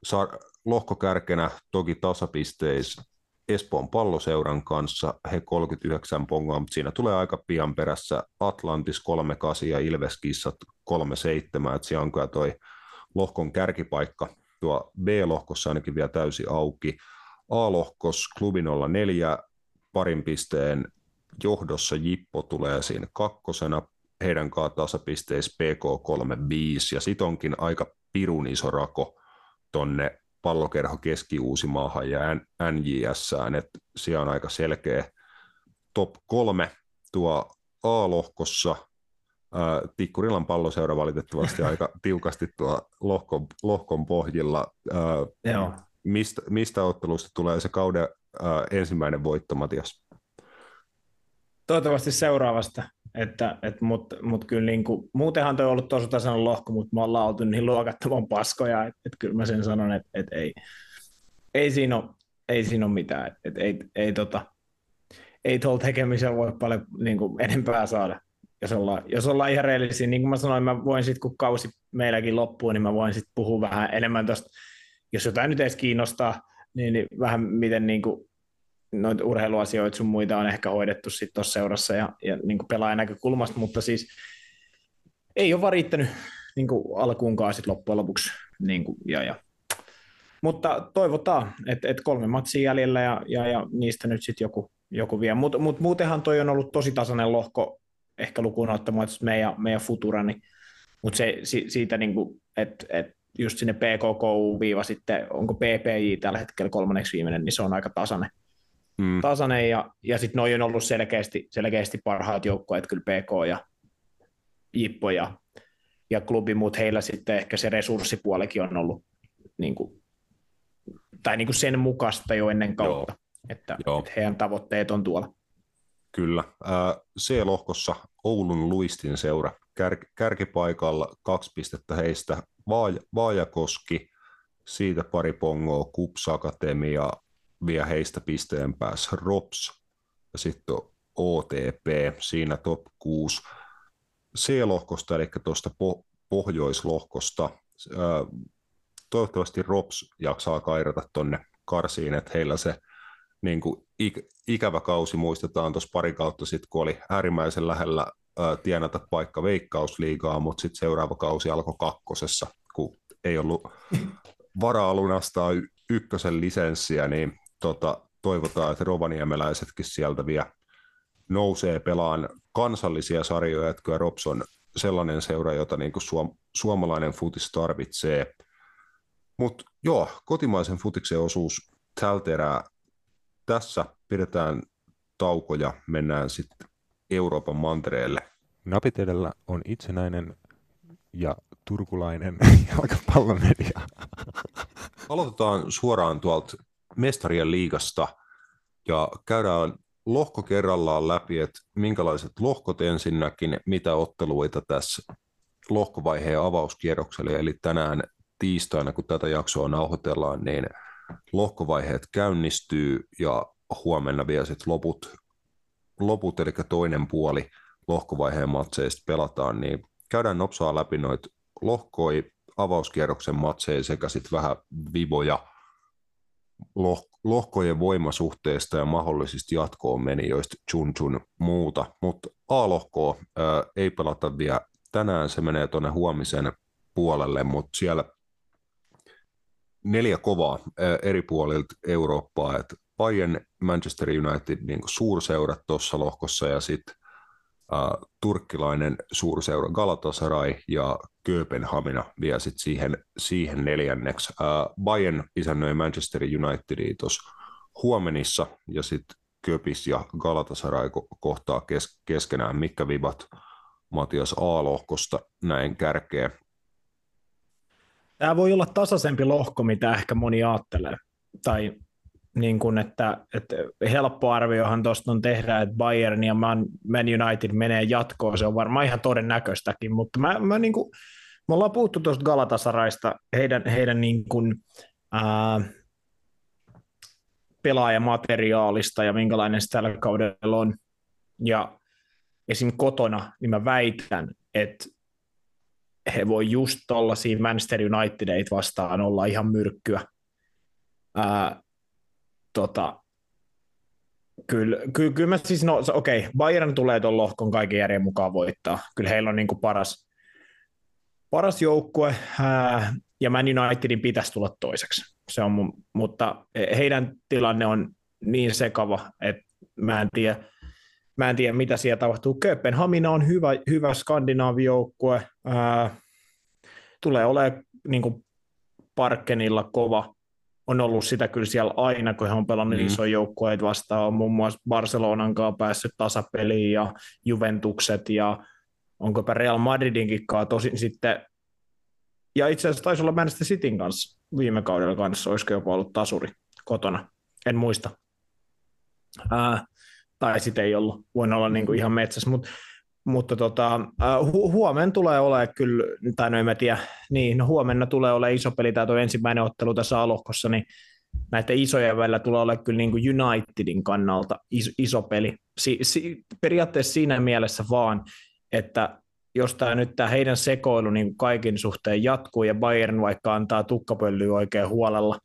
Sa- lohkokärkenä toki tasapisteissä Espoon palloseuran kanssa, he 39 pongaa, mutta siinä tulee aika pian perässä. Atlantis 38 ja Ilveskissat 37, että siellä on kyllä toi lohkon kärkipaikka. Tuo B-lohkossa ainakin vielä täysi auki. A-lohkos klubi 04 parin pisteen johdossa Jippo tulee siinä kakkosena, heidän kanssa tasapisteissä PK35 ja sit onkin aika pirun iso rako tonne pallokerho Keski-Uusimaahan ja NJS, että siellä on aika selkeä top kolme tuo A-lohkossa. Tikkurilan palloseura valitettavasti aika (laughs) tiukasti tuo lohkon, lohkon pohjilla. Joo. Mistä, mistä ottelusta tulee se kauden ensimmäinen voitto, Matias? Toivottavasti seuraavasta. Että, et, Mutta mut kyllä niin kuin, muutenhan toi on ollut tosi tasainen lohko, mutta me ollaan oltu niin luokattoman paskoja, että et kyllä mä sen sanon, että et ei, ei, siinä ole, ei siinä ole mitään. että et ei, ei, tota, ei tuolla tekemisellä voi paljon niin kuin, enempää saada. Jos ollaan, jos ollaan ihan reellisiä, niin kuin mä sanoin, mä voin sitten, kun kausi meilläkin loppuu, niin mä voin sitten puhua vähän enemmän tuosta jos jotain nyt edes kiinnostaa, niin, niin vähän miten niin kuin, noita urheiluasioita sun muita on ehkä hoidettu sitten tuossa seurassa ja, ja niin kuin pelaajan näkökulmasta, mutta siis ei ole vaan riittänyt niin kuin alkuunkaan sit loppujen lopuksi. Niin kuin, ja, ja. Mutta toivotaan, että et kolme matsia jäljellä ja, ja, ja niistä nyt sitten joku, joku vie. Mutta mut, muutenhan toi on ollut tosi tasainen lohko, ehkä lukuun ottamatta meidän, meidän Futura, niin, mutta se, si, siitä, niin että et just sinne PKK-viiva sitten, onko PPJ tällä hetkellä kolmanneksi viimeinen, niin se on aika tasainen. Mm. tasainen ja, ja sitten noin on ollut selkeästi, selkeästi parhaat joukkueet, kyllä PK ja Jippo ja, ja klubi, mutta heillä sitten ehkä se resurssipuolikin on ollut niin kuin, tai niin kuin sen mukaista jo ennen kautta, Joo. Että, Joo. että heidän tavoitteet on tuolla. Kyllä. C-lohkossa Oulun Luistin seura kär, kärkipaikalla kaksi pistettä heistä Vaajakoski, siitä pari pongoa Kups Akatemia, vie heistä pisteen päässä Rops ja sitten OTP siinä top 6 C-lohkosta, eli tuosta po- pohjoislohkosta. Toivottavasti Rops jaksaa kairata tonne karsiin, että heillä se niin kuin ik- ikävä kausi muistetaan tuossa pari kautta sitten, kun oli äärimmäisen lähellä tienata paikka veikkausliigaa, mutta sitten seuraava kausi alkoi kakkosessa, kun ei ollut varaa lunastaa ykkösen lisenssiä, niin tota, toivotaan, että rovaniemeläisetkin sieltä vielä nousee pelaan kansallisia sarjoja, että kyllä Rops on sellainen seura, jota niin kuin suom- suomalainen futis tarvitsee. Mutta joo, kotimaisen futiksen osuus tältä erää tässä pidetään tauko ja mennään sitten Euroopan mantereelle. Napit edellä on itsenäinen ja turkulainen (laughs) jalkapallomedia. Aloitetaan suoraan tuolta mestarien liigasta ja käydään lohko kerrallaan läpi, että minkälaiset lohkot ensinnäkin, mitä otteluita tässä lohkovaiheen avauskierroksella, eli tänään tiistaina, kun tätä jaksoa nauhoitellaan, niin lohkovaiheet käynnistyy ja huomenna vielä sitten loput, loput, eli toinen puoli lohkovaiheen matseista pelataan, niin käydään nopsaa läpi noita lohkoi avauskierroksen matseja sekä sitten vähän vivoja lohkojen voimasuhteista ja mahdollisista jatkoon menijöistä, chun chun muuta, mutta A-lohkoa ää, ei pelata vielä tänään, se menee tuonne huomisen puolelle, mutta siellä neljä kovaa ää, eri puolilta Eurooppaa, että Bayern, Manchester United niin suurseurat tuossa lohkossa ja sitten uh, turkkilainen suurseura Galatasaray ja Kööpenhamina vielä sit siihen, siihen neljänneksi. Uh, Bayern isännöi Manchester Unitedia tuossa huomenissa ja sitten Köpis ja Galatasaray ko- kohtaa kes- keskenään. Mitkä vivat Matias A-lohkosta näin kärkeä? Tämä voi olla tasaisempi lohko, mitä ehkä moni ajattelee. Tai niin kuin, että, että helppo arviohan tuosta on tehdä, että Bayern ja Man, Man United menee jatkoon, se on varmaan ihan todennäköistäkin, mutta mä, mä niin kuin, me ollaan puhuttu tuosta Galatasaraista, heidän, heidän niin kuin, ää, pelaajamateriaalista ja minkälainen se tällä kaudella on, ja esim. kotona, niin mä väitän, että he voi just siinä Manchester Unitedeit vastaan olla ihan myrkkyä. Ää, tota, kyllä, kyllä, kyllä mä siis, no okei, okay, Bayern tulee tuon lohkon kaiken järjen mukaan voittaa. Kyllä heillä on niin kuin paras, paras joukkue, ää, ja Man Unitedin pitäisi tulla toiseksi. Se on mun, mutta heidän tilanne on niin sekava, että mä en tiedä, mä en tiedä mitä siellä tapahtuu. Kööpenhamina on hyvä, hyvä skandinaavijoukkue, ää, tulee olemaan niin kuin Parkkenilla kova, on ollut sitä kyllä siellä aina, kun he on pelannut mm. isoja joukkueita vastaan, on muun muassa Barcelonan kanssa päässyt tasapeliin ja Juventukset ja onkopa Real Madridinkin kanssa tosin sitten, ja itse asiassa taisi olla Manchester Cityn kanssa viime kaudella kanssa, olisiko jopa ollut tasuri kotona, en muista. Ää, tai sitten ei ollut, voin olla niinku ihan metsässä, mutta mutta tota, hu- huomenna tulee olemaan kyllä, tai no en mä tiedä, niin no huomenna tulee olemaan iso peli, tämä tuo ensimmäinen ottelu tässä alohkossa, niin näiden isojen välillä tulee olemaan kyllä niin kuin Unitedin kannalta iso, iso peli. Si- si- periaatteessa siinä mielessä vaan, että jos tämä nyt tämä heidän sekoilu niin kaikin suhteen jatkuu ja Bayern vaikka antaa tukkapöllyä oikein huolella,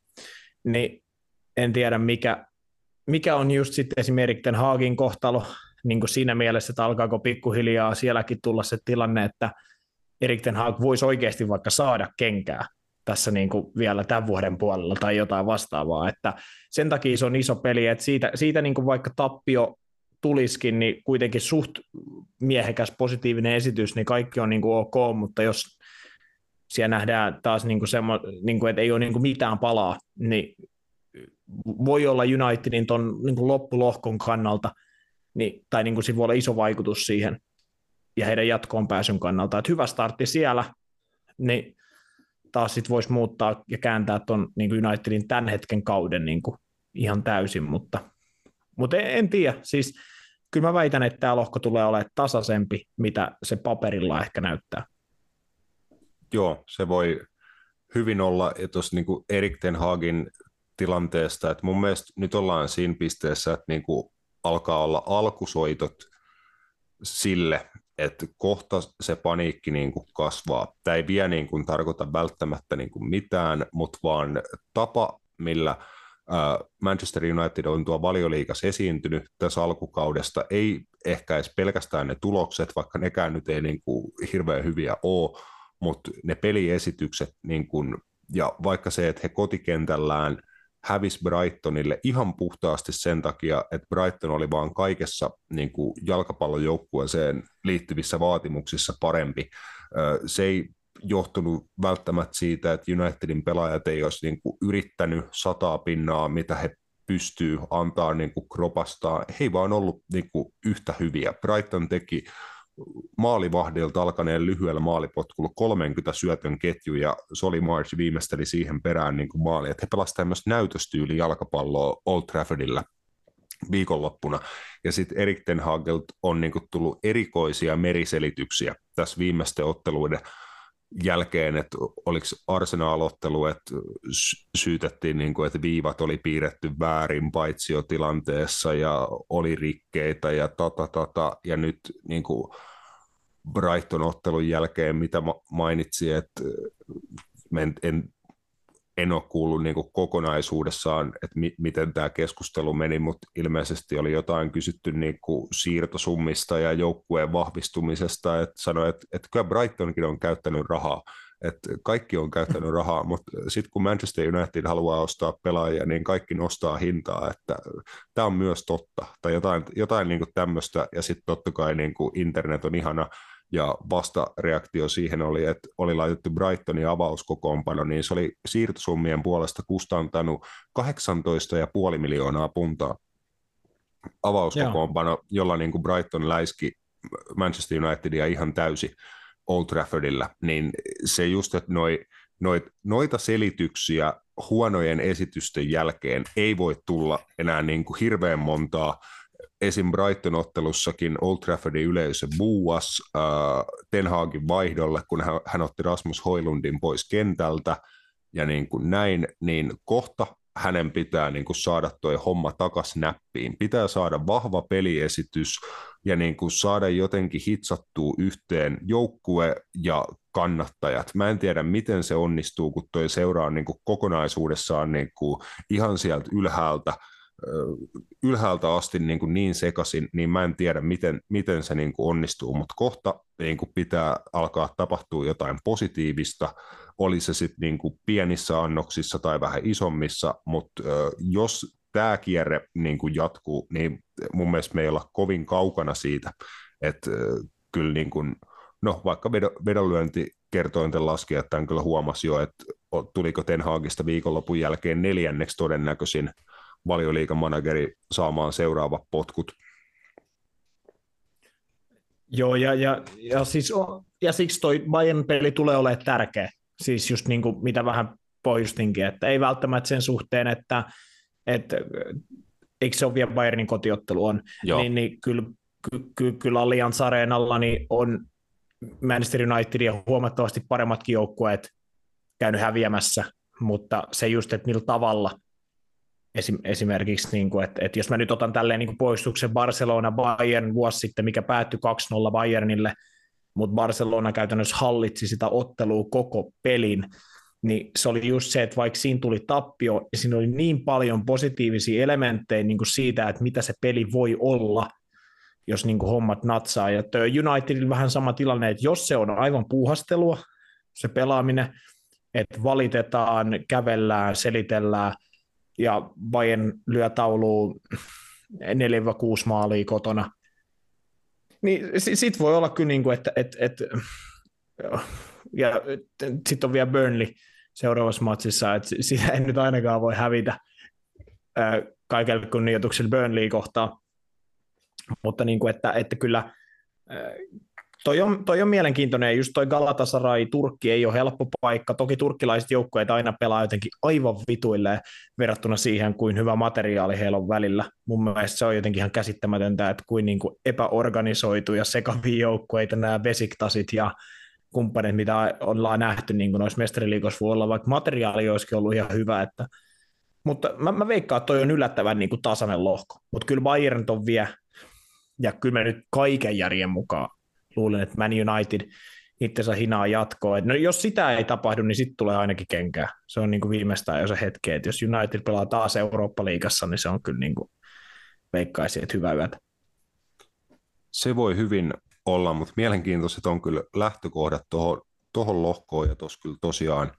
niin en tiedä mikä, mikä on just sitten esimerkiksi Haagin kohtalo niin kuin siinä mielessä, että alkaako pikkuhiljaa sielläkin tulla se tilanne, että Erik Ten Hag voisi oikeasti vaikka saada kenkää tässä niin kuin vielä tämän vuoden puolella tai jotain vastaavaa, että sen takia se on iso peli, että siitä, siitä niin kuin vaikka tappio tuliskin, niin kuitenkin suht miehekäs positiivinen esitys, niin kaikki on niin kuin ok, mutta jos siellä nähdään taas niin kuin semmo, niin kuin, että ei ole niin kuin mitään palaa, niin voi olla Unitedin ton niin kuin loppulohkon kannalta, niin, tai niin kuin siinä voi olla iso vaikutus siihen ja heidän jatkoon pääsyn kannalta. Että hyvä startti siellä, niin taas sitten voisi muuttaa ja kääntää tuon niin Unitedin tämän hetken kauden niin kuin ihan täysin, mutta, mutta en, en tiedä. Siis kyllä mä väitän, että tämä lohko tulee olemaan tasaisempi, mitä se paperilla ehkä näyttää. Joo, se voi hyvin olla, että tuossa niin Erik Ten Hagin tilanteesta, että mun mielestä nyt ollaan siinä pisteessä, että niin kuin alkaa olla alkusoitot sille, että kohta se paniikki niin kuin kasvaa. Tämä ei vielä niin kuin tarkoita välttämättä niin kuin mitään, mutta vaan tapa, millä Manchester United on tuo valioliikas esiintynyt tässä alkukaudesta, ei ehkä edes pelkästään ne tulokset, vaikka nekään nyt ei niin kuin hirveän hyviä ole, mutta ne peliesitykset niin kuin, ja vaikka se, että he kotikentällään – hävisi Brightonille ihan puhtaasti sen takia, että Brighton oli vaan kaikessa niin kuin jalkapallojoukkueeseen liittyvissä vaatimuksissa parempi. Se ei johtunut välttämättä siitä, että Unitedin pelaajat ei olisi niin kuin yrittänyt sataa pinnaa, mitä he pystyy antaa niin kuin kropastaa. He ei vaan ollut niin kuin yhtä hyviä. Brighton teki maalivahdilta alkaneen lyhyellä maalipotkulla 30 syötön ketju ja Soli March viimeisteli siihen perään niin kuin maali, että he pelasivat tämmöistä näytöstyyli jalkapalloa Old Traffordilla viikonloppuna. Ja sitten Erik Ten Hagelt on niin kuin tullut erikoisia meriselityksiä tässä viimeisten otteluiden jälkeen, että oliko Arsenal-ottelu, että syytettiin, niin kuin, että viivat oli piirretty väärin paitsiotilanteessa ja oli rikkeitä ja tata, tata, ja nyt niin kuin Brighton-ottelun jälkeen, mitä mainitsi, että en, en en ole kuullut niin kokonaisuudessaan, että mi- miten tämä keskustelu meni, mutta ilmeisesti oli jotain kysytty niin siirtosummista ja joukkueen vahvistumisesta, että sanoi, että, että kyllä Brightonkin on käyttänyt rahaa, että kaikki on käyttänyt rahaa, mutta sitten kun Manchester United haluaa ostaa pelaajia, niin kaikki nostaa hintaa, että tämä on myös totta, tai jotain, jotain niin tämmöistä, ja sitten totta kai niin internet on ihana ja vastareaktio siihen oli, että oli laitettu Brightonin avauskokoonpano, niin se oli siirtosummien puolesta kustantanut 18,5 miljoonaa puntaa avauskokoonpano, Joo. jolla niin kuin Brighton läiski Manchester Unitedia ihan täysi Old Traffordilla, niin se just, että noi, noit, noita selityksiä huonojen esitysten jälkeen ei voi tulla enää niin kuin hirveän montaa esim. Brighton-ottelussakin Old Traffordin yleisö buuas äh, Ten Hagin vaihdolle, kun hän, hän otti Rasmus Hoilundin pois kentältä ja niin kuin näin, niin kohta hänen pitää niin kuin saada tuo homma takas näppiin. Pitää saada vahva peliesitys ja niin kuin saada jotenkin hitsattua yhteen joukkue ja kannattajat. Mä en tiedä, miten se onnistuu, kun toi seuraa niin kuin kokonaisuudessaan niin kuin ihan sieltä ylhäältä – ylhäältä asti niin, kuin niin sekaisin, niin mä en tiedä, miten, miten se niin kuin onnistuu, mutta kohta niin kuin pitää alkaa tapahtua jotain positiivista, oli se sitten niin kuin pienissä annoksissa tai vähän isommissa, mutta jos tämä kierre niin kuin jatkuu, niin mun mielestä me ei olla kovin kaukana siitä, että kyllä niin kuin, no vaikka vedonlyönti kertointen laskijat tämän kyllä huomasi jo, että tuliko Ten Hagista viikonlopun jälkeen neljänneksi todennäköisin valioliikan manageri saamaan seuraavat potkut. Joo, ja, ja, ja, siis, ja siksi toi Bayern-peli tulee olemaan tärkeä. Siis just niin kuin mitä vähän pohjustinkin, että ei välttämättä sen suhteen, että, että eikö se ole vielä Bayernin kotiottelu on, Joo. niin, niin kyllä, ky, ky, kyllä Allianz Areenalla niin on Manchester Unitedin huomattavasti paremmatkin joukkueet käynyt häviämässä, mutta se just, että millä tavalla Esim, esimerkiksi, niin kuin, että, että jos mä nyt otan tälleen niin kuin poistuksen Barcelona Bayern vuosi sitten, mikä päättyi 2-0 Bayernille, mutta Barcelona käytännössä hallitsi sitä ottelua koko pelin, niin se oli just se, että vaikka siinä tuli tappio, ja siinä oli niin paljon positiivisia elementtejä niin kuin siitä, että mitä se peli voi olla, jos niin kuin hommat natsaa. Ja Unitedilla vähän sama tilanne, että jos se on aivan puuhastelua, se pelaaminen, että valitetaan, kävellään, selitellään, ja Bayern lyö tauluun 4-6 maalia kotona, niin sit voi olla kyllä, niin kuin, että, että, että ja sitten on vielä Burnley seuraavassa matsissa, että sitä ei nyt ainakaan voi hävitä kaikelle kunnioitukselle Burnley kohtaan. Mutta niin kuin, että, että kyllä toi on, toi on mielenkiintoinen, just toi Galatasaray, Turkki ei ole helppo paikka, toki turkkilaiset joukkueet aina pelaa jotenkin aivan vituilleen verrattuna siihen, kuin hyvä materiaali heillä on välillä. Mun mielestä se on jotenkin ihan käsittämätöntä, että kuin, niin kuin epäorganisoitu ja sekavia joukkueita nämä Besiktasit ja kumppanit, mitä ollaan nähty niin kuin noissa mestariliikoissa voi olla, vaikka materiaali olisikin ollut ihan hyvä, että mutta mä, mä veikkaan, että toi on yllättävän niin kuin tasainen lohko, mutta kyllä Bayern on vie, ja kyllä mä nyt kaiken järjen mukaan luulen, että Man United itsensä hinaa jatkoa. no, jos sitä ei tapahdu, niin sitten tulee ainakin kenkää. Se on niin kuin viimeistään jo se hetki, että jos United pelaa taas Eurooppa-liigassa, niin se on kyllä niin kuin veikkaisi, että hyvä yötä. Se voi hyvin olla, mutta mielenkiintoiset on kyllä lähtökohdat tuohon toho lohkoon, ja tuossa kyllä tosiaan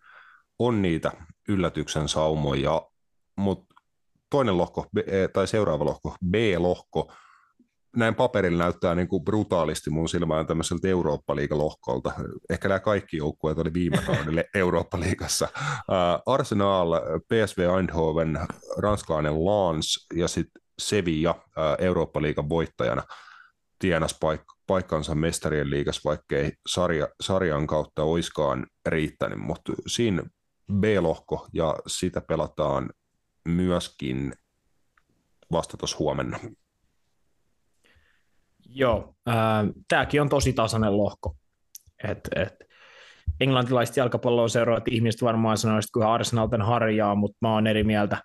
on niitä yllätyksen saumoja, mutta toinen lohko, tai seuraava lohko, B-lohko, näin paperilla näyttää niin kuin brutaalisti mun silmään tämmöiseltä Eurooppa-liigalohkolta. Ehkä nämä kaikki joukkueet oli viime (laughs) kaudella Eurooppa-liigassa. Uh, Arsenal, PSV Eindhoven, ranskalainen Lens ja sitten Sevilla uh, Eurooppa-liigan voittajana tienas paik- paikkansa mestarien liigassa, vaikkei sarja, sarjan kautta oiskaan riittänyt, mutta siinä B-lohko ja sitä pelataan myöskin vasta tuossa huomenna. Joo, äh, tämäkin on tosi tasainen lohko. Et, et, englantilaiset jalkapalloa seuraavat ihmiset varmaan sanoisivat, että kyllä Arsenal tämän harjaa, mutta mä oon eri mieltä.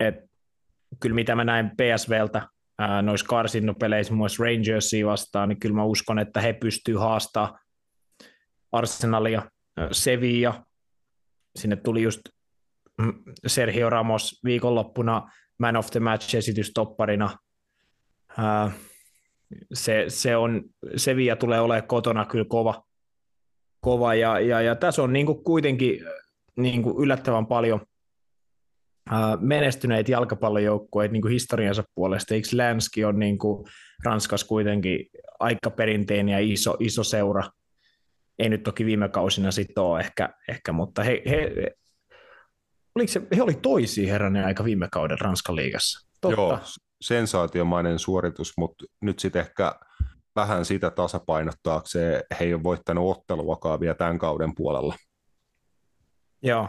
Et, kyllä mitä mä näin PSVltä äh, noissa karsinnopeleissä, muun muassa Rangersia vastaan, niin kyllä mä uskon, että he pystyvät haastamaan Arsenalia, äh, Sevilla. Sinne tuli just mm, Sergio Ramos viikonloppuna man of the match esitystopparina. Äh, se, se on, Sevilla tulee olemaan kotona kyllä kova, kova ja, ja, ja tässä on niin kuitenkin niin yllättävän paljon menestyneitä jalkapallojoukkueita niin historiansa puolesta. Eikö Länski on niin kuin Ranskassa kuitenkin aika perinteinen ja iso, iso seura? Ei nyt toki viime kausina sitten ole ehkä, ehkä mutta he, he, oliko se, he oli toisia herranen aika viime kauden Ranskan liigassa. Totta. Joo, sensaatiomainen suoritus, mutta nyt sitten ehkä vähän sitä tasapainottaakseen he ei ole voittanut otteluakaan vielä tämän kauden puolella. Joo,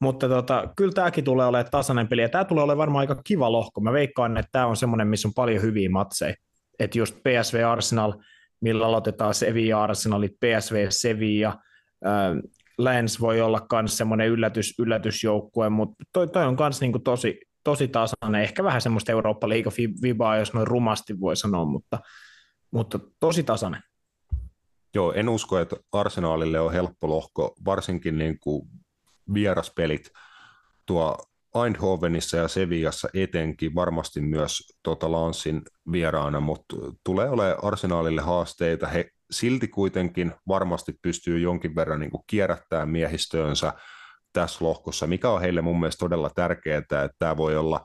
mutta tota, kyllä tämäkin tulee olemaan tasainen peli, ja tämä tulee olemaan varmaan aika kiva lohko. Mä veikkaan, että tämä on semmoinen, missä on paljon hyviä matseja. Että just PSV Arsenal, millä aloitetaan Sevilla Arsenalit, PSV Sevilla, äh, Lens voi olla myös semmoinen yllätys, yllätysjoukkue, mutta toi, toi on myös niinku tosi, tosi tasainen, ehkä vähän semmoista eurooppa vibaa, jos noin rumasti voi sanoa, mutta, mutta tosi tasainen. Joo, en usko, että Arsenaalille on helppo lohko, varsinkin niin kuin vieraspelit tuo Eindhovenissa ja Sevillassa etenkin, varmasti myös tuota Lansin vieraana, mutta tulee olemaan Arsenaalille haasteita. He silti kuitenkin varmasti pystyy jonkin verran niin kuin kierrättämään miehistöönsä tässä lohkossa, mikä on heille mun mielestä todella tärkeää, että tämä voi olla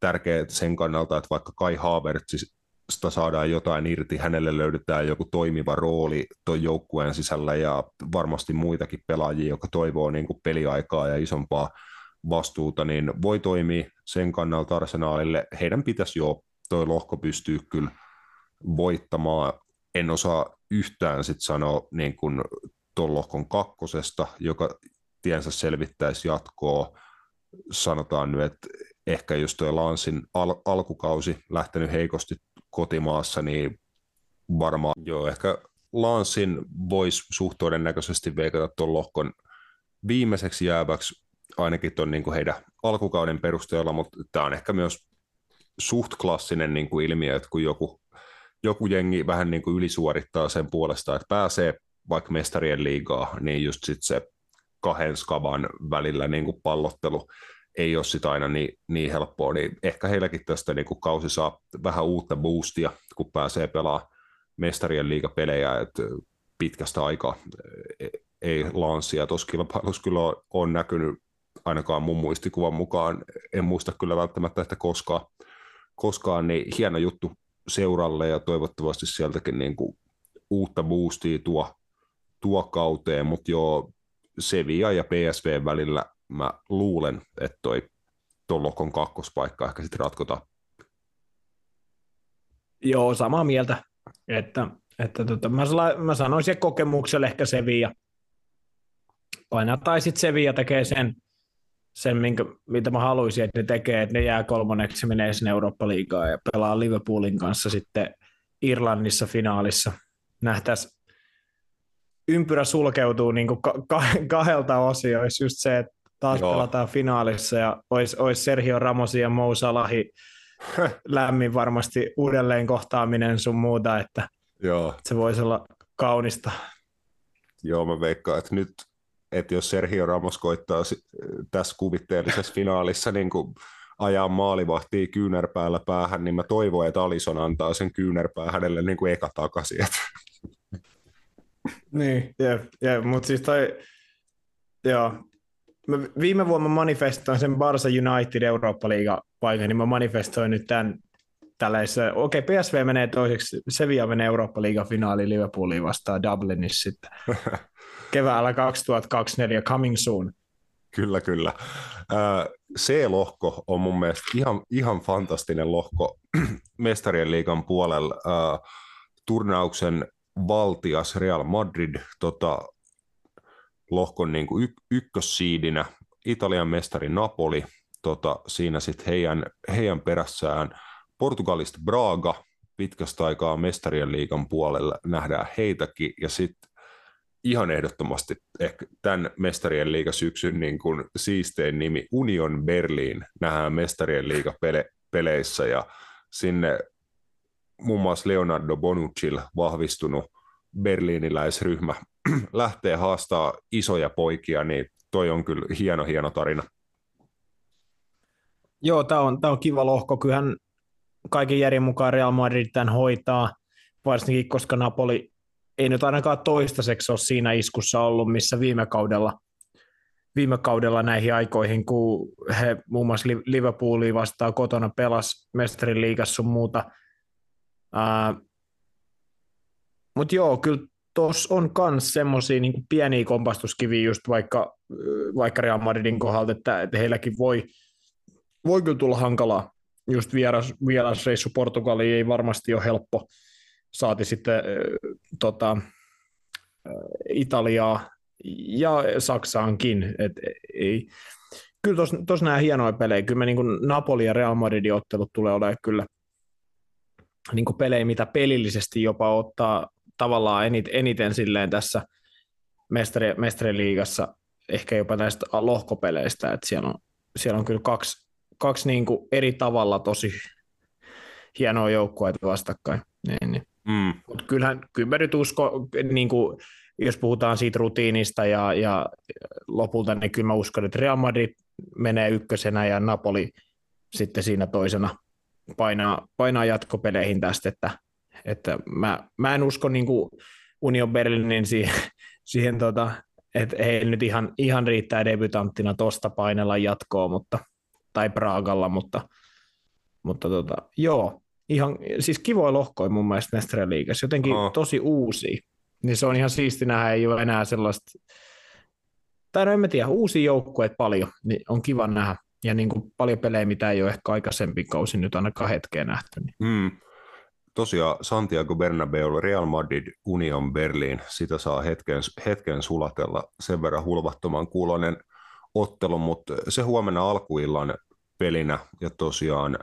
tärkeää sen kannalta, että vaikka Kai Havertzista saadaan jotain irti, hänelle löydetään joku toimiva rooli tuon joukkueen sisällä ja varmasti muitakin pelaajia, jotka toivoo niin kuin peliaikaa ja isompaa vastuuta, niin voi toimia sen kannalta arsenaalille. Heidän pitäisi jo toi lohko pystyä kyllä voittamaan. En osaa yhtään sit sanoa niin tuon lohkon kakkosesta, joka tiensä selvittäisi jatkoa. Sanotaan nyt, että ehkä jos tuo Lansin al- alkukausi lähtenyt heikosti kotimaassa, niin varmaan joo, ehkä Lansin voisi suht todennäköisesti veikata tuon lohkon viimeiseksi jääväksi, ainakin tuon niin heidän alkukauden perusteella, mutta tämä on ehkä myös suht klassinen niin kuin ilmiö, että kun joku joku jengi vähän niin kuin ylisuorittaa sen puolesta, että pääsee vaikka mestarien liigaa, niin just sit se kahden skavan välillä niin kuin pallottelu ei ole sitä aina niin, niin helppoa, niin ehkä heilläkin tästä niin kuin kausi saa vähän uutta boostia, kun pääsee pelaamaan mestarien liigapelejä, että pitkästä aikaa. E, ei lanssia tuossa kilpailussa kyllä on, on näkynyt ainakaan mun muistikuvan mukaan, en muista kyllä välttämättä, että koskaan, koskaan niin hieno juttu seuralle ja toivottavasti sieltäkin niin kuin uutta boostia tuo, tuo kauteen, mutta joo, Sevilla ja PSV välillä mä luulen, että toi tuon lohkon kakkospaikka ehkä sitten ratkotaan. Joo, samaa mieltä. Että, että tota, mä, mä sanoisin kokemukselle ehkä Sevilla. Painaa, tai sitten Sevilla tekee sen, sen minkä, mitä mä haluaisin, että ne tekee, että ne jää kolmoneksi, menee sinne Eurooppa-liigaan ja pelaa Liverpoolin kanssa sitten Irlannissa finaalissa. Nähtäisiin ympyrä sulkeutuu niin kuin ka- ka- kahdelta osia, olisi just se, että taas Joo. pelataan finaalissa ja olisi, olisi Sergio Ramos ja Mo Salahi (laughs) lämmin varmasti uudelleen kohtaaminen sun muuta, että Joo. se voisi olla kaunista. Joo, mä veikkaan, että nyt, että jos Sergio Ramos koittaa tässä kuvitteellisessa finaalissa niin kuin ajaa maalivahtia kyynärpäällä päähän, niin mä toivon, että Alison antaa sen kyynärpää hänelle niin kuin eka takaisin. Niin, jep, jep, mutta siis toi, joo, mä viime vuonna manifestoin sen Barça United Eurooppa-liiga paikan, niin mä manifestoin nyt tämän tällaisessa, okei, okay, PSV menee toiseksi, Sevilla menee Eurooppa-liigan finaaliin Liverpooliin vastaan Dublinissa sitten. (laughs) Keväällä 2024, coming soon. Kyllä, kyllä. C-lohko on mun mielestä ihan, ihan fantastinen lohko (clears throat) mestarien liigan puolella. Turnauksen valtias Real Madrid tota, lohkon niin kuin y- ykkössiidinä, Italian mestari Napoli, tota, siinä sitten heidän, heidän perässään Portugalista Braga, pitkästä aikaa mestarien liigan puolella nähdään heitäkin, ja sitten ihan ehdottomasti ehkä tämän mestarien syksyn niin kuin siistein nimi Union Berlin nähdään mestarien peleissä ja sinne muun muassa Leonardo Bonucci vahvistunut berliiniläisryhmä (clears throat) lähtee haastaa isoja poikia, niin toi on kyllä hieno, hieno tarina. Joo, tämä on, tää on kiva lohko. Kyllähän kaiken järjen mukaan Real Madrid tämän hoitaa, varsinkin koska Napoli ei nyt ainakaan toistaiseksi ole siinä iskussa ollut, missä viime kaudella, viime kaudella näihin aikoihin, kun he muun muassa Liverpoolia vastaan kotona pelas mestarin liigassa sun muuta. Uh, Mutta joo, kyllä tuossa on myös semmoisia niin pieniä kompastuskiviä just vaikka, vaikka Real Madridin kohdalta, että, että heilläkin voi, voi kyllä tulla hankalaa. Just vieras, vierasreissu Portugaliin ei varmasti ole helppo. Saati sitten äh, tota, äh, Italiaa ja Saksaankin. Et, ei. Kyllä tuossa nämä hienoja pelejä. Kyllä me niin Napoli ja Real Madridin ottelut tulee olemaan kyllä niin pelejä, mitä pelillisesti jopa ottaa tavallaan eniten, eniten silleen tässä mestari, mestariliigassa, ehkä jopa näistä lohkopeleistä, että siellä on, siellä on kyllä kaksi, kaksi niin kuin eri tavalla tosi hienoa joukkueita vastakkain. Niin, niin. Mm. Mutta kyllähän, kyllä mä nyt usko, niin kuin, jos puhutaan siitä rutiinista ja, ja lopulta, niin kyllä mä uskon, että Real Madrid menee ykkösenä ja Napoli sitten siinä toisena painaa, painaa jatkopeleihin tästä, että että mä, mä en usko niin kuin Union Berlinin siihen, siihen tota, että heillä nyt ihan, ihan riittää debutanttina tosta painella jatkoa, mutta, tai Praagalla, mutta, mutta tota, joo, ihan, siis kivoja lohkoja mun mielestä Mestre Liigassa, jotenkin oh. tosi uusi. Niin se on ihan siisti nähdä, ei ole enää sellaista, tai no en mä tiedä, uusia joukkueet paljon, niin on kiva nähdä. Ja niin kuin paljon pelejä, mitä ei ole ehkä aikaisempi kausi nyt ainakaan hetkeen nähty. Niin. Mm tosiaan Santiago Bernabeu, Real Madrid, Union Berlin, sitä saa hetken, hetken sulatella sen verran hulvattoman kuulonen ottelu, mutta se huomenna alkuillan pelinä ja tosiaan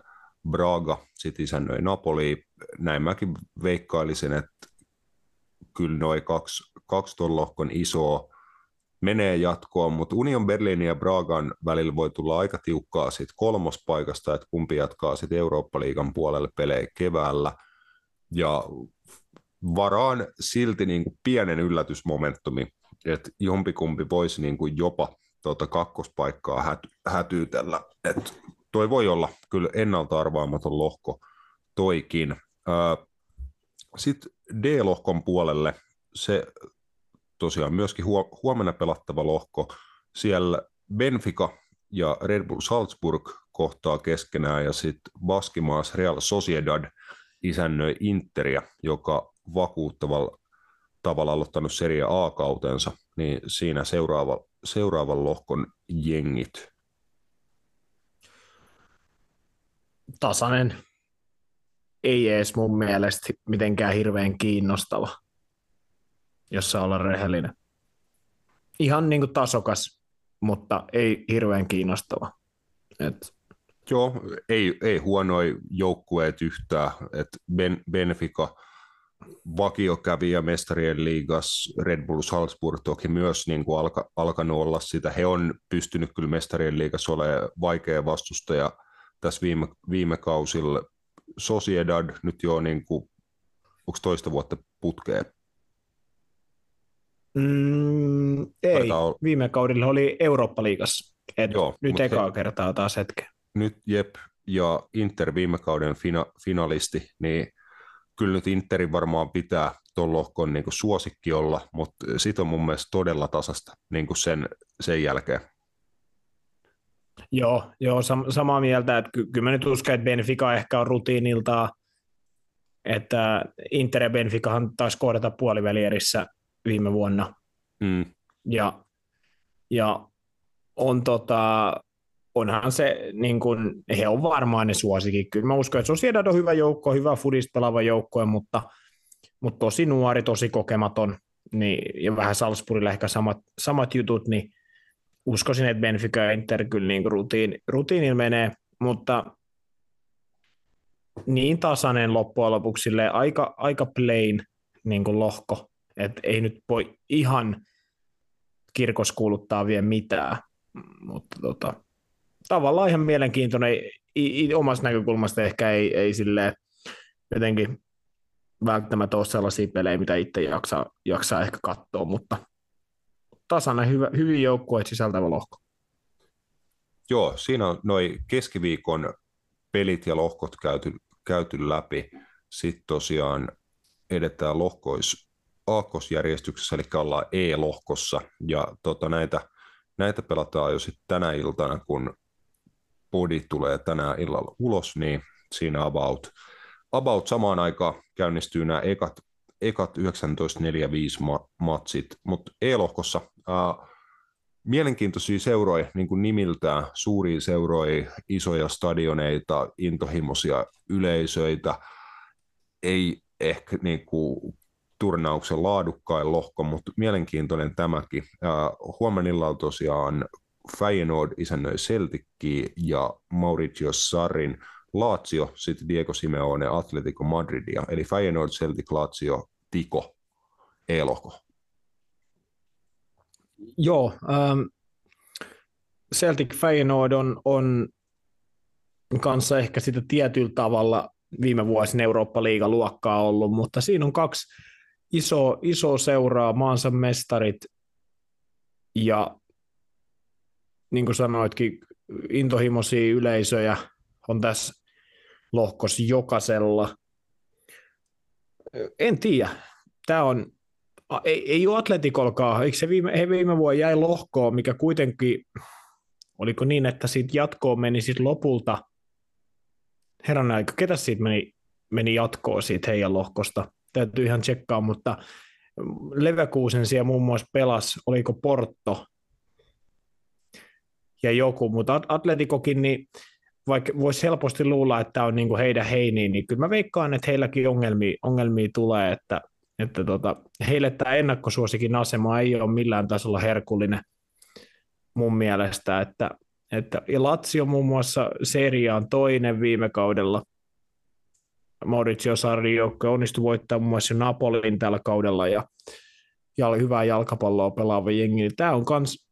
Braga sitten isännöi Napoli. Näin mäkin veikkailisin, että kyllä noin kaksi, kaksi ton lohkon isoa menee jatkoon, mutta Union Berlin ja Bragan välillä voi tulla aika tiukkaa siitä kolmospaikasta, että kumpi jatkaa sitten Eurooppa-liigan puolelle pelejä keväällä – ja varaan silti niin kuin pienen yllätysmomentumi, että jompikumpi voisi niin kuin jopa tuota kakkospaikkaa hät, hätyytellä. Et toi voi olla kyllä ennalta arvaamaton lohko toikin. Sitten D-lohkon puolelle se tosiaan myöskin huomenna pelattava lohko. Siellä Benfica ja Red Bull Salzburg kohtaa keskenään ja sitten Baskimaas Real Sociedad isännöi Interia, joka vakuuttavalla tavalla aloittanut Serie A-kautensa, niin siinä seuraava, seuraavan lohkon jengit. Tasainen. Ei edes mun mielestä mitenkään hirveän kiinnostava, jos saa olla rehellinen. Ihan niin kuin tasokas, mutta ei hirveän kiinnostava. Et... Joo, ei, ei huonoja joukkueet yhtään. Et ben, Benfica – vakiokävijä mestarien liigas, Red Bull Salzburg toki myös niin kuin alka, alkanut olla sitä. He on pystynyt kyllä mestarien liigas olemaan vaikea vastustaja tässä viime, viime kausilla. Sociedad nyt jo niin kuin, onko toista vuotta putkeen? Mm, ei, olla... viime kaudella oli Eurooppa-liigassa. Et Joo, nyt ekaa he... kertaa taas hetken. Nyt Jep ja Inter viime kauden fina, finalisti, niin kyllä nyt Interin varmaan pitää tuon lohkon niin suosikki olla, mutta sitten on mun mielestä todella tasasta niin kuin sen, sen jälkeen. Joo, joo sam- samaa mieltä, että ky- kyllä mä nyt uskon, että Benfica ehkä on rutiinilta, että Inter ja Benficahan taisi kohdata puolivälierissä viime vuonna. Mm. Ja, ja on tota, onhan se, niin kuin, he on varmaan ne suosikin. Kyllä mä uskon, että Sociedad on hyvä joukko, hyvä fudista pelaava joukko, mutta, mutta tosi nuori, tosi kokematon, niin, ja vähän Salzburgilla ehkä samat, samat jutut, niin uskoisin, että Benfica ja Inter kyllä niin rutiin, rutiinilla menee, mutta niin tasainen loppujen lopuksi aika, aika plain niin kuin lohko, että ei nyt voi ihan kirkos kuuluttaa vielä mitään, mutta tota, tavallaan ihan mielenkiintoinen, i, i, omasta näkökulmasta ehkä ei, ei sille jotenkin välttämättä ole sellaisia pelejä, mitä itse jaksaa, jaksaa ehkä katsoa, mutta tasainen, hyvä, hyvin joukkueet sisältävä lohko. Joo, siinä on noin keskiviikon pelit ja lohkot käyty, käyty läpi. Sitten tosiaan edetään lohkois aakkosjärjestyksessä, eli ollaan E-lohkossa, ja tota, näitä, näitä pelataan jo sitten tänä iltana, kun podi tulee tänään illalla ulos, niin siinä about, about samaan aikaan käynnistyy nämä ekat, ekat 19.45 ma- matsit, mutta E-lohkossa ää, mielenkiintoisia seuroja niin kuin nimiltään, suuria seuroja, isoja stadioneita, intohimoisia yleisöitä, ei ehkä niin kuin, turnauksen laadukkain lohko, mutta mielenkiintoinen tämäkin. Huomenilla on tosiaan Feyenoord isännöi Celticki ja Mauricio Sarrin Lazio, sitten Diego Simeone Atletico Madridia, eli Feyenoord, Celtic, Lazio, Tiko, Eloko. Joo, ähm, Celtic Feyenoord on, on kanssa ehkä sitä tietyllä tavalla viime vuosina Eurooppa-liiga luokkaa ollut, mutta siinä on kaksi iso, iso seuraa, maansa mestarit ja niin kuin sanoitkin, intohimoisia yleisöjä on tässä lohkos jokaisella. En tiedä. Tämä on, ei, ei ole Atletikolkaan. Eikö se viime, he viime vuonna jäi lohkoon, mikä kuitenkin, oliko niin, että siitä jatkoon meni sitten lopulta, herran aika, ketä siitä meni, meni jatkoon siitä heidän lohkosta? Täytyy ihan tsekkaa, mutta Leverkusen siellä muun muassa pelas, oliko Porto, ja joku, mutta Atletikokin, niin vaikka voisi helposti luulla, että on niin kuin heidän heiniin, niin kyllä mä veikkaan, että heilläkin ongelmia, ongelmia tulee, että, että tota, heille tämä ennakkosuosikin asema ei ole millään tasolla herkullinen mun mielestä, että, että ja Lazio muun muassa seria on toinen viime kaudella, Mauricio Sarri joukko onnistui voittamaan muun muassa Napolin tällä kaudella ja, ja hyvää jalkapalloa pelaava jengi. Tämä on kans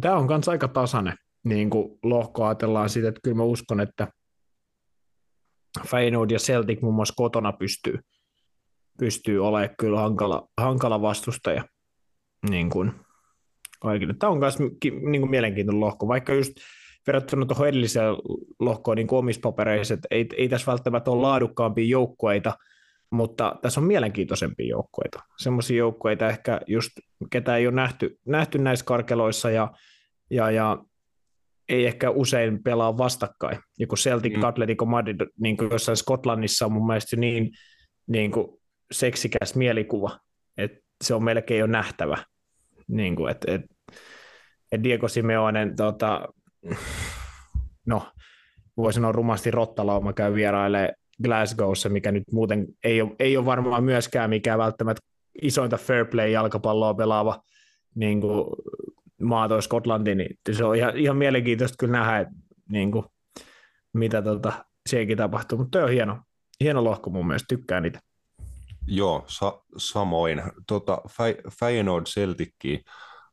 Tämä on myös aika tasainen niin kuin lohko ajatellaan siitä, että kyllä mä uskon, että Feyenoord ja Celtic muun muassa kotona pystyy, pystyy olemaan kyllä hankala, hankala vastustaja niin kuin. Tämä on myös niin kuin mielenkiintoinen lohko, vaikka just verrattuna tuohon edelliseen lohkoon niin omissa papereissa, että ei, ei tässä välttämättä ole laadukkaampia joukkueita, mutta tässä on mielenkiintoisempia joukkueita. Semmoisia joukkueita ehkä just, ketä ei ole nähty, nähty näissä karkeloissa ja, ja, ja ei ehkä usein pelaa vastakkain. Joku Celtic mm. Atletico Madrid niin kuin jossain Skotlannissa on mun mielestä niin, niin kuin seksikäs mielikuva, että se on melkein jo nähtävä. Niin kuin, että, että, että Diego Simeonen, tota, no, voi sanoa rumasti rottalauma käy vierailemaan Glasgowssa, mikä nyt muuten ei ole, ei ole varmaan myöskään mikään välttämättä isointa fair play jalkapalloa pelaava niin kuin maa toi Skotlanti, niin se on ihan, ihan mielenkiintoista kyllä nähdä, että, niin kuin, mitä tota, sielläkin tapahtuu, mutta on hieno, hieno lohko mun mielestä, tykkään niitä. Joo, sa- samoin. Tota, Feyenoord Celticki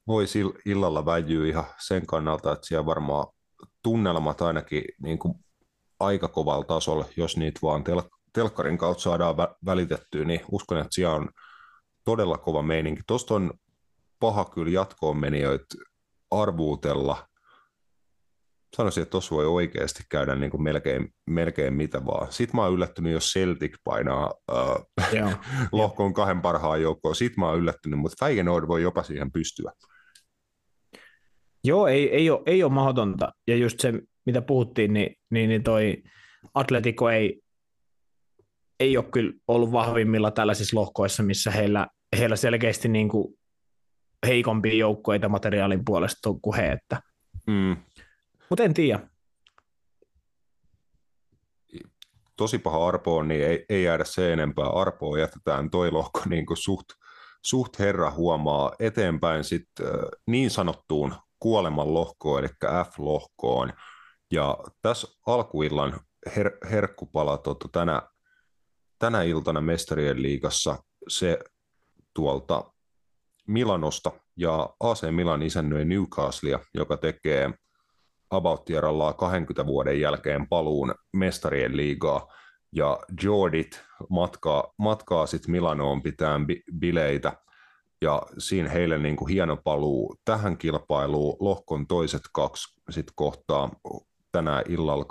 voisi illalla väijyä ihan sen kannalta, että siellä varmaan tunnelmat ainakin niin kuin aika kovalla tasolla, jos niitä vaan tel- telkkarin kautta saadaan vä- välitettyä, niin uskon, että siellä on todella kova meininki. Tuosta on paha kyllä jatkoon menijöitä arvuutella. Sanoisin, että tuossa voi oikeasti käydä niin kuin melkein, melkein mitä vaan. Sitten mä oon yllättynyt, jos Celtic painaa äh, (laughs) lohkoon kahden parhaan joukkoon. Sitten mä oon yllättynyt, mutta Feyenoord voi jopa siihen pystyä. Joo, ei, ei, ole, ei ole mahdotonta. Ja just se, mitä puhuttiin, niin, niin, niin toi Atletico ei, ei ole kyllä ollut vahvimmilla tällaisissa lohkoissa, missä heillä, heillä selkeästi niin kuin heikompia joukkoita materiaalin puolesta kuin he. Että. Mm. Mutta en tiedä. Tosi paha Arpo on, niin ei, ei jäädä se enempää. Arpoa jätetään toi lohko niin kuin suht, suht herra huomaa eteenpäin sit, niin sanottuun kuoleman lohkoon, eli F-lohkoon. Ja tässä alkuillan her- herkkupala tota, tänä, tänä iltana Mestarien liigassa se tuolta Milanosta ja AC Milan isännöi Newcastlea, joka tekee about 20 vuoden jälkeen paluun mestarien liigaa. Ja Jordit matkaa, matkaa sitten Milanoon pitää bileitä. Ja siinä heille niin kuin hieno paluu tähän kilpailuun. Lohkon toiset kaksi sit kohtaa tänään illalla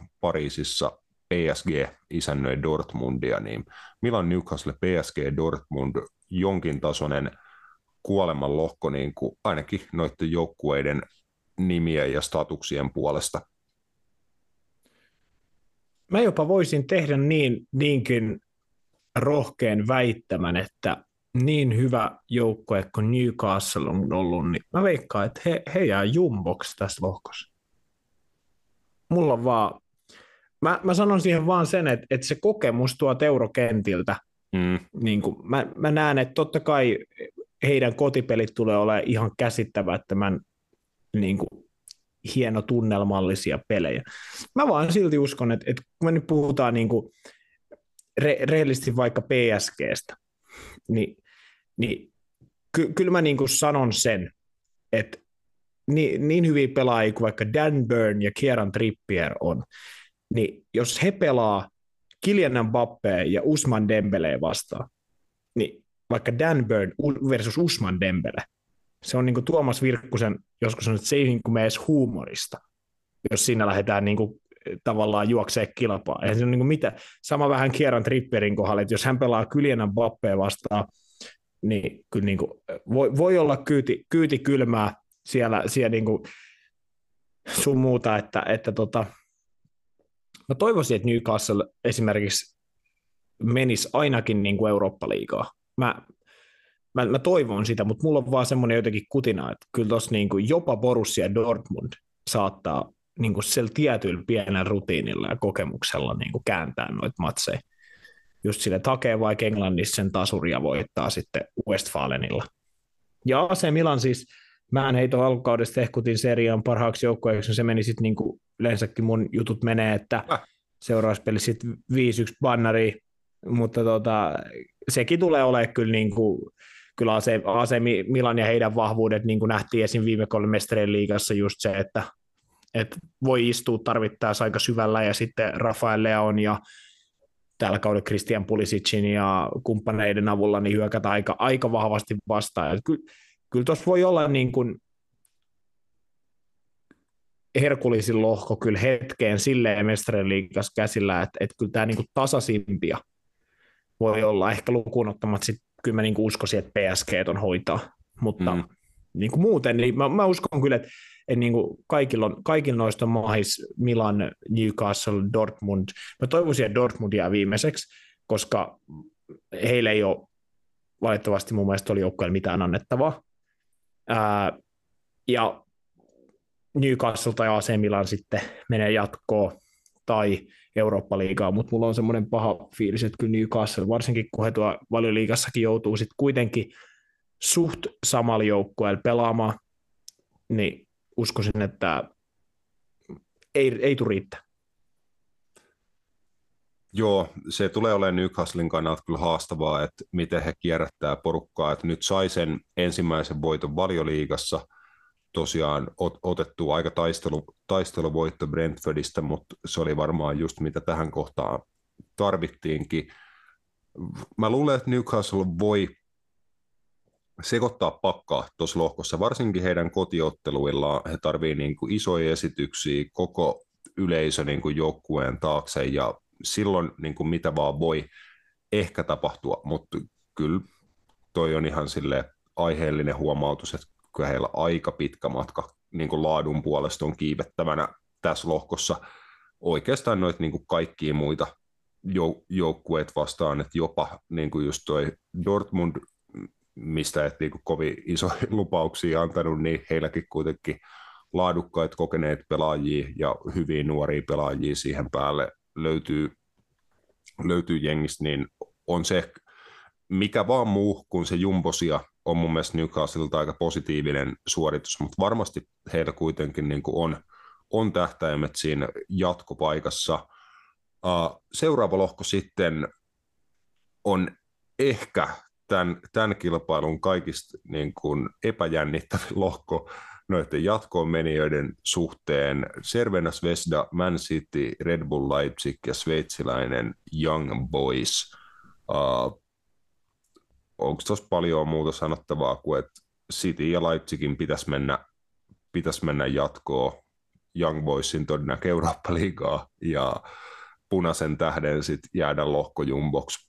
22.00 Pariisissa PSG isännöi Dortmundia, niin Milan Newcastle PSG Dortmund jonkin tasoinen kuoleman lohko niin kuin ainakin noiden joukkueiden nimien ja statuksien puolesta. Mä jopa voisin tehdä niin, niinkin rohkeen väittämän, että niin hyvä joukkue kuin Newcastle on ollut, niin mä veikkaan, että he, he jää jumboksi tässä lohkossa. Mulla on vaan, mä, mä sanon siihen vaan sen, että, että se kokemus tuo eurokentiltä, mm. niin kuin, mä, mä näen, että totta kai heidän kotipelit tulee olemaan ihan käsittämättömän niin kuin, hieno tunnelmallisia pelejä. Mä vaan silti uskon, että, että kun me nyt puhutaan niin kuin, re, rehellisesti vaikka PSGstä, niin, niin ky, kyllä mä niin kuin sanon sen, että niin, niin hyviä pelaajia kuin vaikka Dan Byrne ja Kieran Trippier on, niin jos he pelaa Kylian Mbappé ja Usman Dembele vastaan, niin vaikka Dan Byrne versus Usman Dembele, se on niin kuin Tuomas Virkkusen joskus sanonut, että se ei niin kuin edes huumorista, jos siinä lähdetään niin kuin tavallaan juoksee kilpaa. Eihän se on niin kuin mitä. Sama vähän Kieran Tripperin kohdalla, että jos hän pelaa Kylian Mbappé vastaan, niin kyllä niin kuin voi, voi olla kyyti, kyyti kylmää siellä, siellä niin kuin sun muuta, että, että tota, mä toivoisin, että Newcastle esimerkiksi menisi ainakin niin kuin Eurooppa-liigaa. Mä, mä, mä, toivon sitä, mutta mulla on vaan semmoinen jotenkin kutina, että kyllä tuossa niin jopa Borussia Dortmund saattaa niin kuin sillä tietyllä pienellä rutiinilla ja kokemuksella niin kuin kääntää noita matseja. Just sille, että hakee vaikka Englannissa sen tasuria voittaa sitten Westfalenilla. Ja AC Milan siis, mä en heito alkukaudesta ehkutin seriaan parhaaksi joukkueeksi, se meni sitten niin kuin yleensäkin mun jutut menee, että äh. seuraavassa pelissä sitten 5-1 bannari, mutta tota, sekin tulee olemaan kyllä niin kuin, kyllä AC, AC Milan ja heidän vahvuudet, niin kuin nähtiin esim. viime kolme mestarien liigassa just se, että, että voi istua tarvittaessa aika syvällä ja sitten Rafael Leon ja tällä kaudella Christian Pulisicin ja kumppaneiden avulla niin hyökätä aika, aika vahvasti vastaan. Ky, kyllä tuossa voi olla niin kuin Herkulisin lohko kyllä hetkeen silleen mestarien liikas käsillä, että, että kyllä tämä niin kuin tasaisimpia voi olla, ehkä lukuun ottamatta sit, kyllä mä niin kuin uskoisin, että PSG on hoitaa, mutta mm. niin kuin muuten, niin mä, mä uskon kyllä, että, että niin kuin kaikilla, on, kaikilla noista on mahis Milan, Newcastle, Dortmund, mä toivoisin, että Dortmund jää viimeiseksi, koska heillä ei ole valitettavasti mun mielestä oli joukkueella mitään annettavaa. Ää, ja Newcastle tai AC Milan sitten menee jatkoon tai Eurooppa-liigaa, mutta mulla on semmoinen paha fiilis, että kyllä Newcastle, varsinkin kun he tuo valioliigassakin joutuu sitten kuitenkin suht samalla joukkueella pelaamaan, niin uskoisin, että ei, ei tule riittää. Joo, se tulee olemaan Newcastlein kannalta kyllä haastavaa, että miten he kierrättää porukkaa, että nyt sai sen ensimmäisen voiton valioliigassa – tosiaan ot, otettu aika taistelu, taisteluvoitto Brentfordista, mutta se oli varmaan just mitä tähän kohtaan tarvittiinkin. Mä luulen, että Newcastle voi sekoittaa pakkaa tuossa lohkossa, varsinkin heidän kotiotteluillaan. He tarvii niin kuin isoja esityksiä koko yleisö niin kuin joukkueen taakse ja silloin niin kuin mitä vaan voi ehkä tapahtua, mutta kyllä toi on ihan sille aiheellinen huomautus, että kyllä heillä aika pitkä matka niin kuin laadun puolesta on kiivettävänä tässä lohkossa oikeastaan noita niin kaikkia muita jou- joukkueet vastaan, että jopa niin kuin just toi Dortmund, mistä et niin kovin iso (laughs) lupauksia antanut, niin heilläkin kuitenkin laadukkaita kokeneet pelaajia ja hyviä nuoria pelaajia siihen päälle löytyy, löytyy jengistä, niin on se mikä vaan muu kuin se jumbosia on mun mielestä Newcastlelta aika positiivinen suoritus, mutta varmasti heillä kuitenkin niin kuin on, on tähtäimet siinä jatkopaikassa. Seuraava lohko sitten on ehkä tämän, tämän kilpailun kaikista niin kuin epäjännittävin (laughs) lohko noiden jatkoon menijöiden suhteen. Servena Vesda, Man City, Red Bull Leipzig ja sveitsiläinen Young Boys. Uh, onko tuossa paljon muuta sanottavaa kuin, että City ja Leipzigin pitäisi mennä, pitäisi mennä jatkoon Young Boysin todennäköisesti Eurooppa-liigaa ja punaisen tähden sit jäädä lohkojumboksi.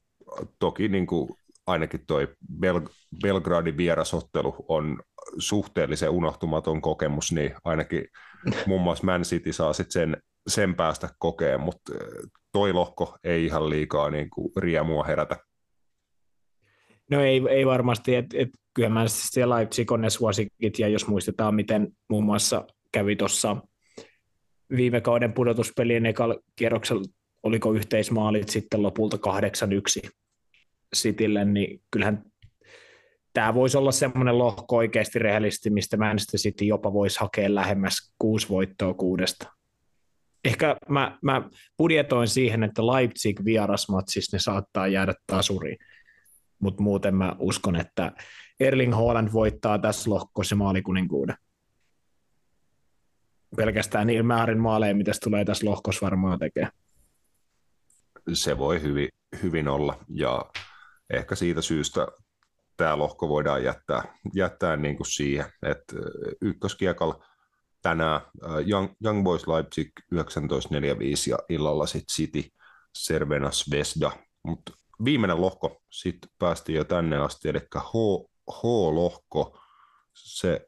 Toki niin kuin ainakin toi Bel- Belgradin vierasottelu on suhteellisen unohtumaton kokemus, niin ainakin muun muassa Man City saa sit sen, sen päästä kokea, mutta toi lohko ei ihan liikaa niin kuin riemua herätä. No ei, ei varmasti, että et, kyllä mä siellä Leipzig on ne suosikit, ja jos muistetaan, miten muun muassa kävi tuossa viime kauden pudotuspelien ekalla kierroksella, oliko yhteismaalit sitten lopulta 8-1 Citylle, niin kyllähän tämä voisi olla semmoinen lohko oikeasti rehellisesti, mistä Manchester City jopa voisi hakea lähemmäs kuusi voittoa kuudesta. Ehkä mä, mä budjetoin siihen, että Leipzig vierasmatsissa ne saattaa jäädä tasuriin mutta muuten mä uskon, että Erling Haaland voittaa tässä lohkossa maalikuninkuuden. Pelkästään niin määrin maaleja, mitä se tulee tässä lohkossa varmaan tekee. Se voi hyvin, hyvin olla, ja ehkä siitä syystä tämä lohko voidaan jättää, jättää niin kuin siihen, että ykköskiekalla tänään Young, Young Boys Leipzig 19.45 ja illalla sitten City Servena Vesda, mutta viimeinen lohko, sitten päästiin jo tänne asti, eli H, H-lohko, se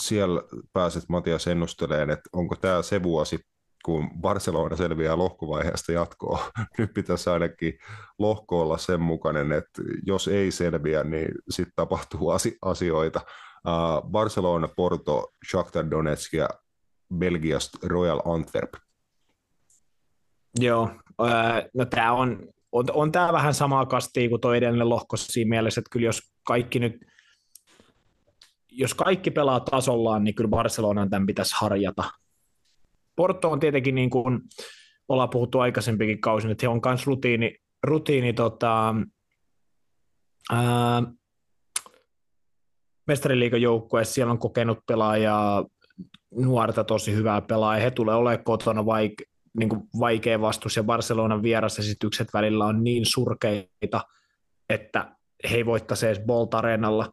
siellä pääset Matias ennusteleen, että onko tämä se vuosi, kun Barcelona selviää lohkovaiheesta jatkoa. (laughs) Nyt pitäisi ainakin lohko olla sen mukainen, että jos ei selviä, niin sitten tapahtuu asioita. Barcelona, Porto, Shakhtar Donetsk ja Belgiasta Royal Antwerp. Joo, no tämä on on, on tämä vähän samaa kastia kuin tuo edellinen lohko siinä mielessä, että kyllä jos kaikki nyt jos kaikki pelaa tasollaan, niin kyllä Barcelonan tämän pitäisi harjata. Porto on tietenkin, niin kuin ollaan puhuttu aikaisempikin kausin, että he on myös rutiini, rutiini tota, ää, mestariliikan joukkueessa, siellä on kokenut pelaajaa, nuorta tosi hyvää pelaajaa, he tulee olemaan kotona, vaikka niin kuin vaikea vastus ja Barcelonan vierasesitykset välillä on niin surkeita, että he ei voittaisi edes Bolt Arenalla.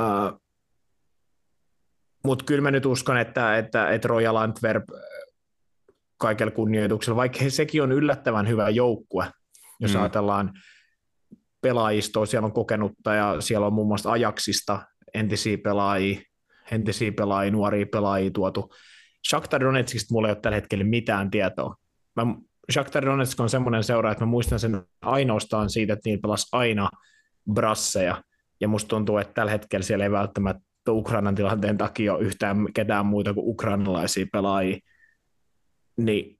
uh, Mutta kyllä mä nyt uskon, että, että, että Royal Antwerp kaikella kunnioituksella, vaikka he, sekin on yllättävän hyvä joukkue, jos mm. ajatellaan pelaajistoa, siellä on kokenutta ja siellä on muun muassa Ajaksista entisiä pelaajia, entisiä pelaajia, nuoria pelaajia tuotu. Shakhtar Donetskista mulla ei ole tällä hetkellä mitään tietoa. Mä, Shakhtar Donetsk on semmoinen seura, että mä muistan sen ainoastaan siitä, että niillä pelasi aina brasseja, ja musta tuntuu, että tällä hetkellä siellä ei välttämättä Ukrainan tilanteen takia ole yhtään ketään muuta kuin ukrainalaisia pelaajia, niin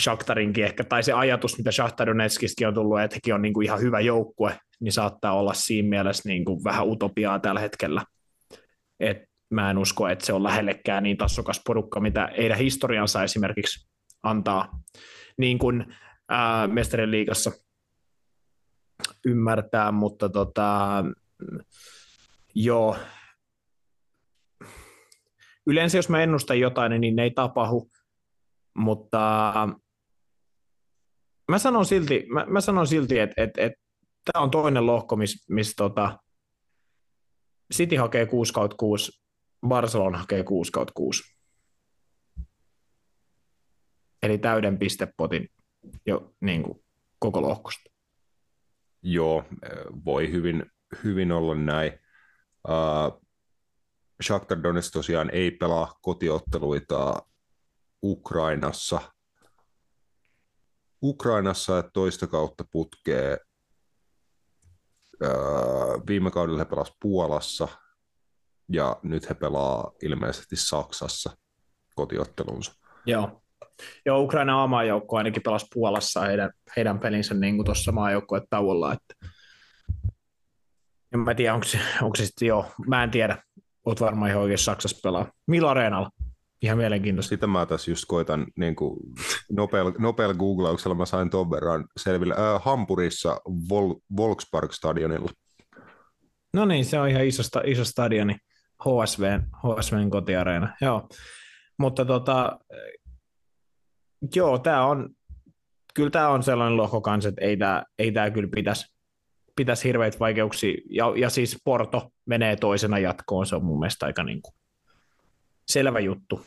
Shakhtarinkin ehkä, tai se ajatus, mitä Shakhtar Donetskistakin on tullut, että hekin on niin kuin ihan hyvä joukkue, niin saattaa olla siinä mielessä niin kuin vähän utopiaa tällä hetkellä. Et mä en usko, että se on lähellekään niin tassokas porukka, mitä heidän historiansa esimerkiksi antaa. Niin kuin ää, mestarien liigassa ymmärtää, mutta tota, joo, yleensä jos mä ennustan jotain, niin ne ei tapahdu, mutta mä sanon silti, mä, mä sanon silti että et, et, tämä on toinen lohko, missä mis, tota, City hakee 6 kautta 6, Barcelona hakee 6 kautta 6. Eli täyden pistepotin jo niin kuin, koko lohkosta. Joo, voi hyvin, hyvin olla näin. Uh, Shakhtar Donetsk tosiaan ei pelaa kotiotteluita Ukrainassa. Ukrainassa että toista kautta putkee. viime kaudella he pelasivat Puolassa ja nyt he pelaa ilmeisesti Saksassa kotiottelunsa. Joo. Joo, Ukraina maajoukko ainakin pelasi Puolassa heidän, heidän pelinsä niin tuossa maajoukkueen tauolla. Että... En mä tiedä, onko se, onko se sitten, joo, mä en tiedä. Oot varmaan ihan oikein Saksassa pelaa. Millä areenalla? Ihan mielenkiintoista. Sitä mä tässä just koitan niin kuin nopealla, nopealla googlauksella mä sain ton verran selville. Äh, Hampurissa Vol- Volkspark-stadionilla. No niin, se on ihan iso, iso stadioni. HSV, HSVn kotiareena, joo. Mutta tota, joo, tämä on, kyllä tämä on sellainen lohko kanssa, että ei tämä ei tää kyllä pitäisi pitäisi hirveitä vaikeuksia, ja, ja siis Porto menee toisena jatkoon, se on mun mielestä aika niin kuin selvä juttu.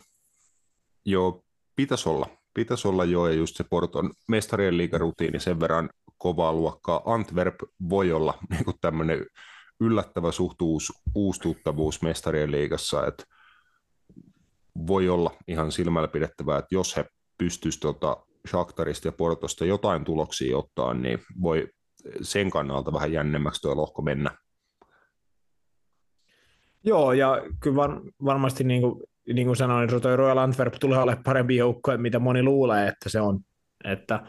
Joo, pitäisi olla. Pitäisi olla jo, ja just se Porton mestarien liigarutiini sen verran kovaa luokkaa. Antwerp voi olla (laughs) niin tämmöinen yllättävä suhtuus, uustuttavuus mestarien liigassa, että voi olla ihan silmällä pidettävää, että jos he pystyisivät tuota Shakhtarista ja Portosta jotain tuloksia ottaa, niin voi sen kannalta vähän jännemmäksi tuo lohko mennä. Joo, ja kyllä var, varmasti niin kuin, niin kuin sanoin, niin toi Royal Antwerp tulee olemaan parempi joukko, mitä moni luulee, että se on. Että,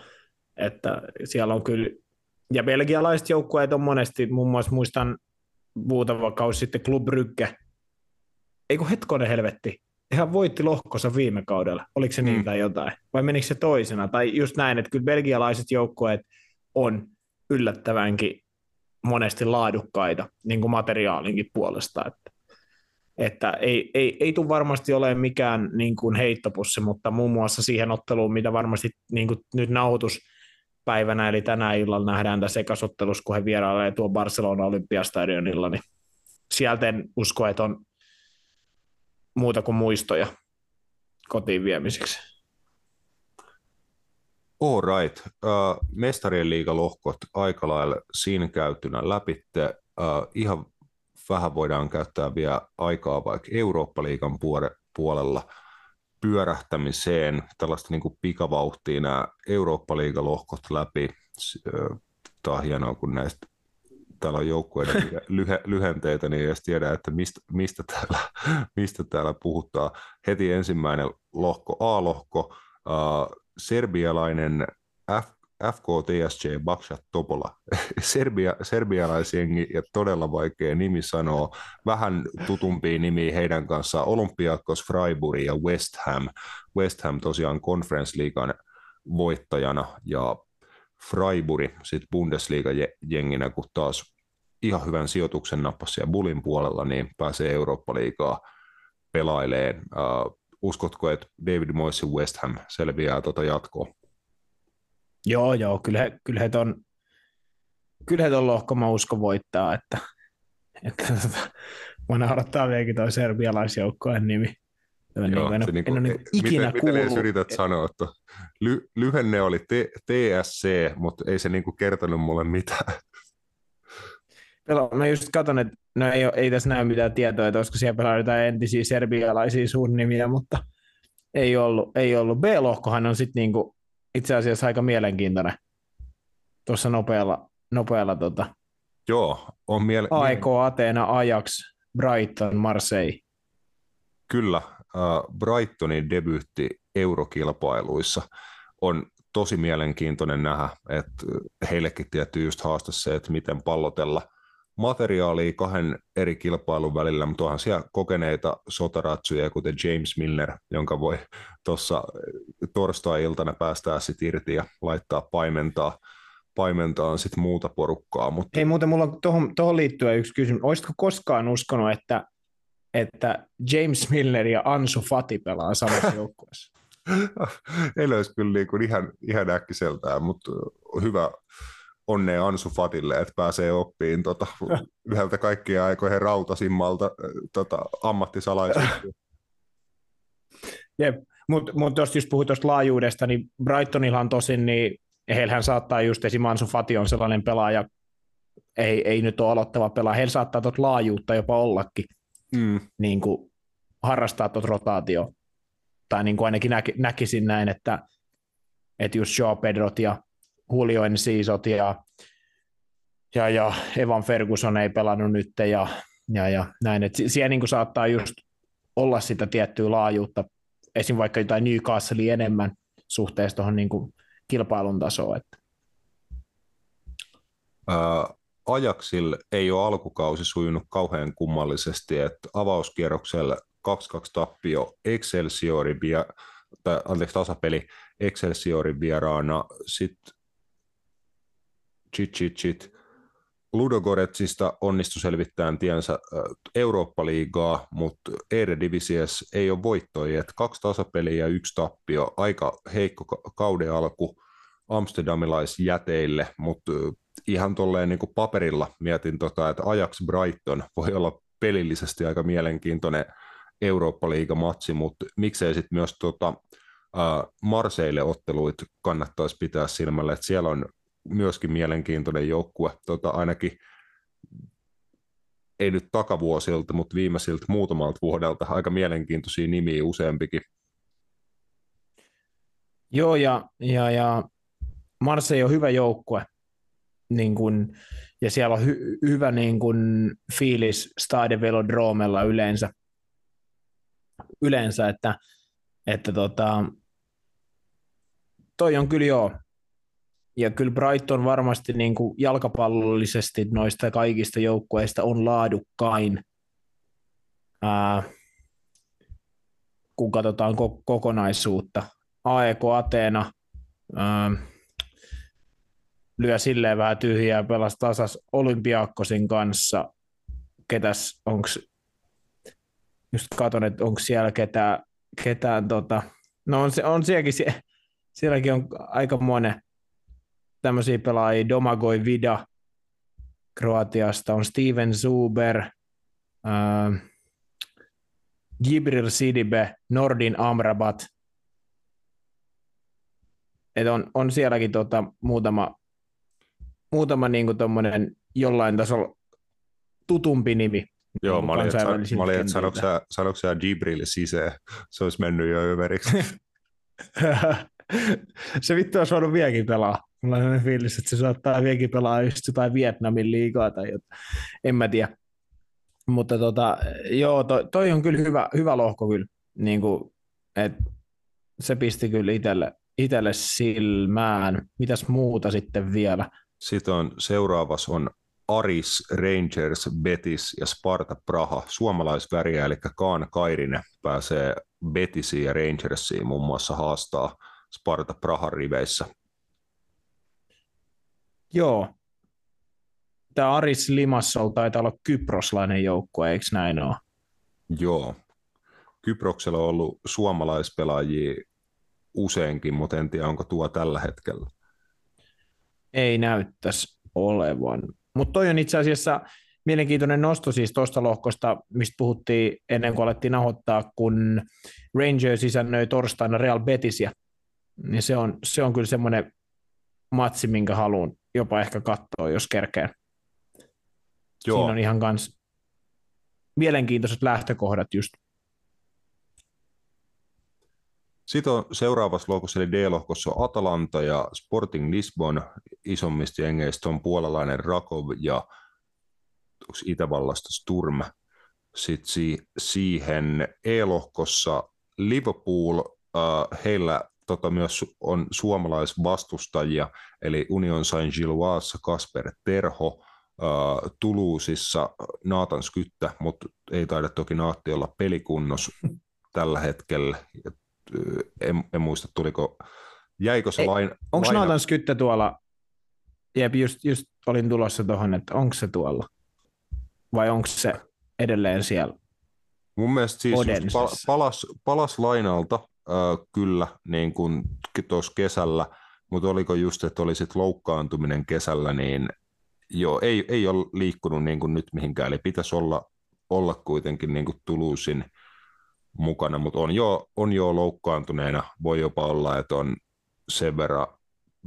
että siellä on kyllä, ja belgialaiset joukkueet on monesti, muun muassa muistan muutama kausi sitten Club Brygge, ei kun hetkonen helvetti, ihan voitti lohkossa viime kaudella, oliko se niin mm. tai jotain, vai menikö se toisena, tai just näin, että kyllä belgialaiset joukkueet on yllättävänkin monesti laadukkaita niin kuin materiaalinkin puolesta, että, että ei, ei, ei tule varmasti ole mikään niin kuin heittopussi, mutta muun muassa siihen otteluun, mitä varmasti niin kuin nyt nauhoituspäivänä, eli tänä illalla nähdään tässä ekasottelussa, kun he vierailee tuo Barcelona Olympiastadionilla, niin sieltä en usko, että on muuta kuin muistoja kotiin viemiseksi. All right. Uh, mestarien liigalohkot aika lailla siinä käytynä läpi. Uh, ihan vähän voidaan käyttää vielä aikaa vaikka Eurooppa-liigan puolella pyörähtämiseen, tällaista niin kuin pikavauhtia nämä Eurooppa-liigalohkot läpi. Tämä on hienoa, kun näistä täällä on joukkueiden (laughs) lyhe, lyhenteitä, niin ei edes tiedä, että mistä, mistä, täällä, (laughs) mistä täällä puhutaan. Heti ensimmäinen lohko, A-lohko, uh, serbialainen F, FKTSJ Bakshat Topola, (laughs) Serbia, serbialaisjengi ja todella vaikea nimi sanoa, vähän tutumpi nimi heidän kanssaan, Olympiakos, Freiburg ja West Ham. West Ham tosiaan Conference Leaguean voittajana ja Freiburg sitten Bundesliga-jenginä, kun taas ihan hyvän sijoituksen nappasi ja Bulin puolella, niin pääsee Eurooppa-liigaa pelaileen. Uh, uskotko, että David Moyes West Ham selviää tuota jatkoa? Joo, joo, kyllä he, kyllä he ton, kyllä he ton lohko mä uskon voittaa, että, että tota, mä naurattaa vieläkin toi serbialaisjoukkojen nimi. Joo, niin, en, se niinku, en ole niin ikinä miten, kuullut. Miten yrität sanoa, että ly, lyhenne oli T, TSC, mutta ei se niinku kertonut mulle mitään. Mä just katson, että no ei, ei tässä näy mitään tietoa, että olisiko siellä pelaa jotain entisiä serbialaisia suunnimiä, mutta ei ollut. Ei ollut. B-lohkohan on sitten niinku itse asiassa aika mielenkiintoinen tuossa nopealla, nopealla tota, Joo, on miele- AEK, Ateena, Ajax, Brighton, Marseille. Kyllä, Brightonin debyytti eurokilpailuissa on tosi mielenkiintoinen nähdä, että heillekin tietty just haaste se, että miten pallotella materiaalia kahden eri kilpailun välillä, mutta onhan siellä kokeneita sotaratsuja, kuten James Miller, jonka voi tuossa torstai-iltana päästää sitten irti ja laittaa paimentaa paimentaa sitten muuta porukkaa. Mutta... Hei muuten mulla on tuohon, tuohon liittyen yksi kysymys. Olisitko koskaan uskonut, että että James Miller ja Ansu Fati pelaa samassa (laughs) joukkueessa. Ei löysi kyllä niin kuin ihan, ihan äkkiseltään, mutta hyvä onnea Ansu Fatille, että pääsee oppiin tota, (laughs) yhdeltä kaikkia aikoihin rautasimmalta tota, ammattisalaisuutta. Jep, mutta mut jos just puhuit tuosta laajuudesta, niin Brightonilhan tosin, niin heillähän saattaa just esim. Ansu Fati on sellainen pelaaja, ei, ei nyt ole aloittava pelaaja, heillä saattaa tuota laajuutta jopa ollakin, mm. niin kuin harrastaa tuota rotaatio. Tai niin kuin ainakin näki, näkisin näin, että, että just Joe Pedrot ja Julio Enciisot ja, ja, ja Evan Ferguson ei pelannut nyt ja, ja, ja näin. Että siellä niin saattaa just olla sitä tiettyä laajuutta, esim. vaikka jotain Newcastle enemmän suhteessa tuohon niin kilpailun tasoon. Että. Uh, Ajaksilla ei ole alkukausi sujunut kauhean kummallisesti, että avauskierroksella 2-2 tappio Excelsiorin, tai anteeksi tasapeli Excelsiorin vieraana, sitten chit chit chit. Ludogoretsista onnistui selvittämään tiensä Eurooppa-liigaa, mutta Eredivisie ei ole voittoja, kaksi tasapeliä ja yksi tappio, aika heikko kauden alku amsterdamilaisjäteille, mutta ihan tolleen niin kuin paperilla mietin, tota, että Ajax Brighton voi olla pelillisesti aika mielenkiintoinen Eurooppa-liiga-matsi, mutta miksei sitten myös tota, Marseille otteluit kannattaisi pitää silmällä, että siellä on myöskin mielenkiintoinen joukkue, tota, ainakin ei nyt takavuosilta, mutta viimeisiltä muutamalta vuodelta aika mielenkiintoisia nimiä useampikin. Joo, ja, ja, ja Marseille on hyvä joukkue, niin kun, ja siellä on hy, hyvä niin kun, fiilis Stade Velodromella yleensä, yleensä että, että tota, toi on kyllä joo. Ja kyllä Brighton varmasti niin kuin jalkapallollisesti noista kaikista joukkueista on laadukkain, ää, kun katsotaan ko- kokonaisuutta. AEK Ateena, ää, lyö silleen vähän tyhjää, pelasi tasas Olympiakkosin kanssa. Ketäs, onks, just katon, että onko siellä ketään, ketään tota, no on, se, on sielläkin, sielläkin on aika monen tämmöisiä pelaajia, Domagoj Vida Kroatiasta, on Steven Zuber, äh, Gibril Sidibe, Nordin Amrabat, Et on, on sielläkin tota, muutama muutama niin kuin jollain tasolla tutumpi nimi. Joo, mä olin, että, mä olin, että sanoiko sä Gibril sisään, se olisi mennyt jo överiksi. (laughs) se vittu olisi voinut vieläkin pelaa. Mulla on sellainen fiilis, että se saattaa vieläkin pelaa just jotain Vietnamin liigaa tai jotain. En mä tiedä. Mutta tota, joo, toi, toi, on kyllä hyvä, hyvä lohko kyllä. Niin kuin, et se pisti kyllä itselle, itselle silmään. Mitäs muuta sitten vielä? Sitten on, seuraavassa on Aris, Rangers, Betis ja Sparta Praha. Suomalaisväriä, eli Kaan Kairinen pääsee Betisiin ja Rangersiin muun muassa haastaa Sparta Prahan riveissä. Joo. Tämä Aris Limassol taitaa olla kyproslainen joukkue, eikö näin ole? Joo. Kyproksella on ollut suomalaispelaajia useinkin, mutta en tiedä, onko tuo tällä hetkellä. Ei näyttäisi olevan. Mutta toi on itse asiassa mielenkiintoinen nosto siis tuosta lohkosta, mistä puhuttiin ennen kuin alettiin nahoittaa, kun Rangers isännöi torstaina Real Betisia. Niin se on, se on kyllä semmoinen matsi, minkä haluan jopa ehkä katsoa, jos kerkeen. Joo. Siinä on ihan kans mielenkiintoiset lähtökohdat just. Sitten on seuraavassa lohkossa, eli D-lohkossa on Atalanta ja Sporting Lisbon isommista jengeistä on puolalainen Rakov ja Itävallasta Sturm. Sitten si- siihen E-lohkossa Liverpool, äh, heillä tota, myös on suomalaisvastustajia, eli Union Saint-Gilloise Kasper Terho, äh, Tuluusissa Naatan Skyttä, mutta ei taida toki Naatti olla pelikunnos (laughs) tällä hetkellä. En, en muista, tuliko, jäikö se lain... Onko laina... Naatan Skyttä tuolla? Jep, just, just olin tulossa tuohon, että onko se tuolla? Vai onko se edelleen siellä? Mun mielestä siis pal- palas, palas lainalta kyllä niin kuin tuossa kesällä, mutta oliko just, että oli sit loukkaantuminen kesällä, niin joo, ei, ei ole liikkunut niin kuin nyt mihinkään, eli pitäisi olla, olla kuitenkin niin kuin Tuluusin mukana, mutta on jo, on jo loukkaantuneena, voi jopa olla, että on sen verran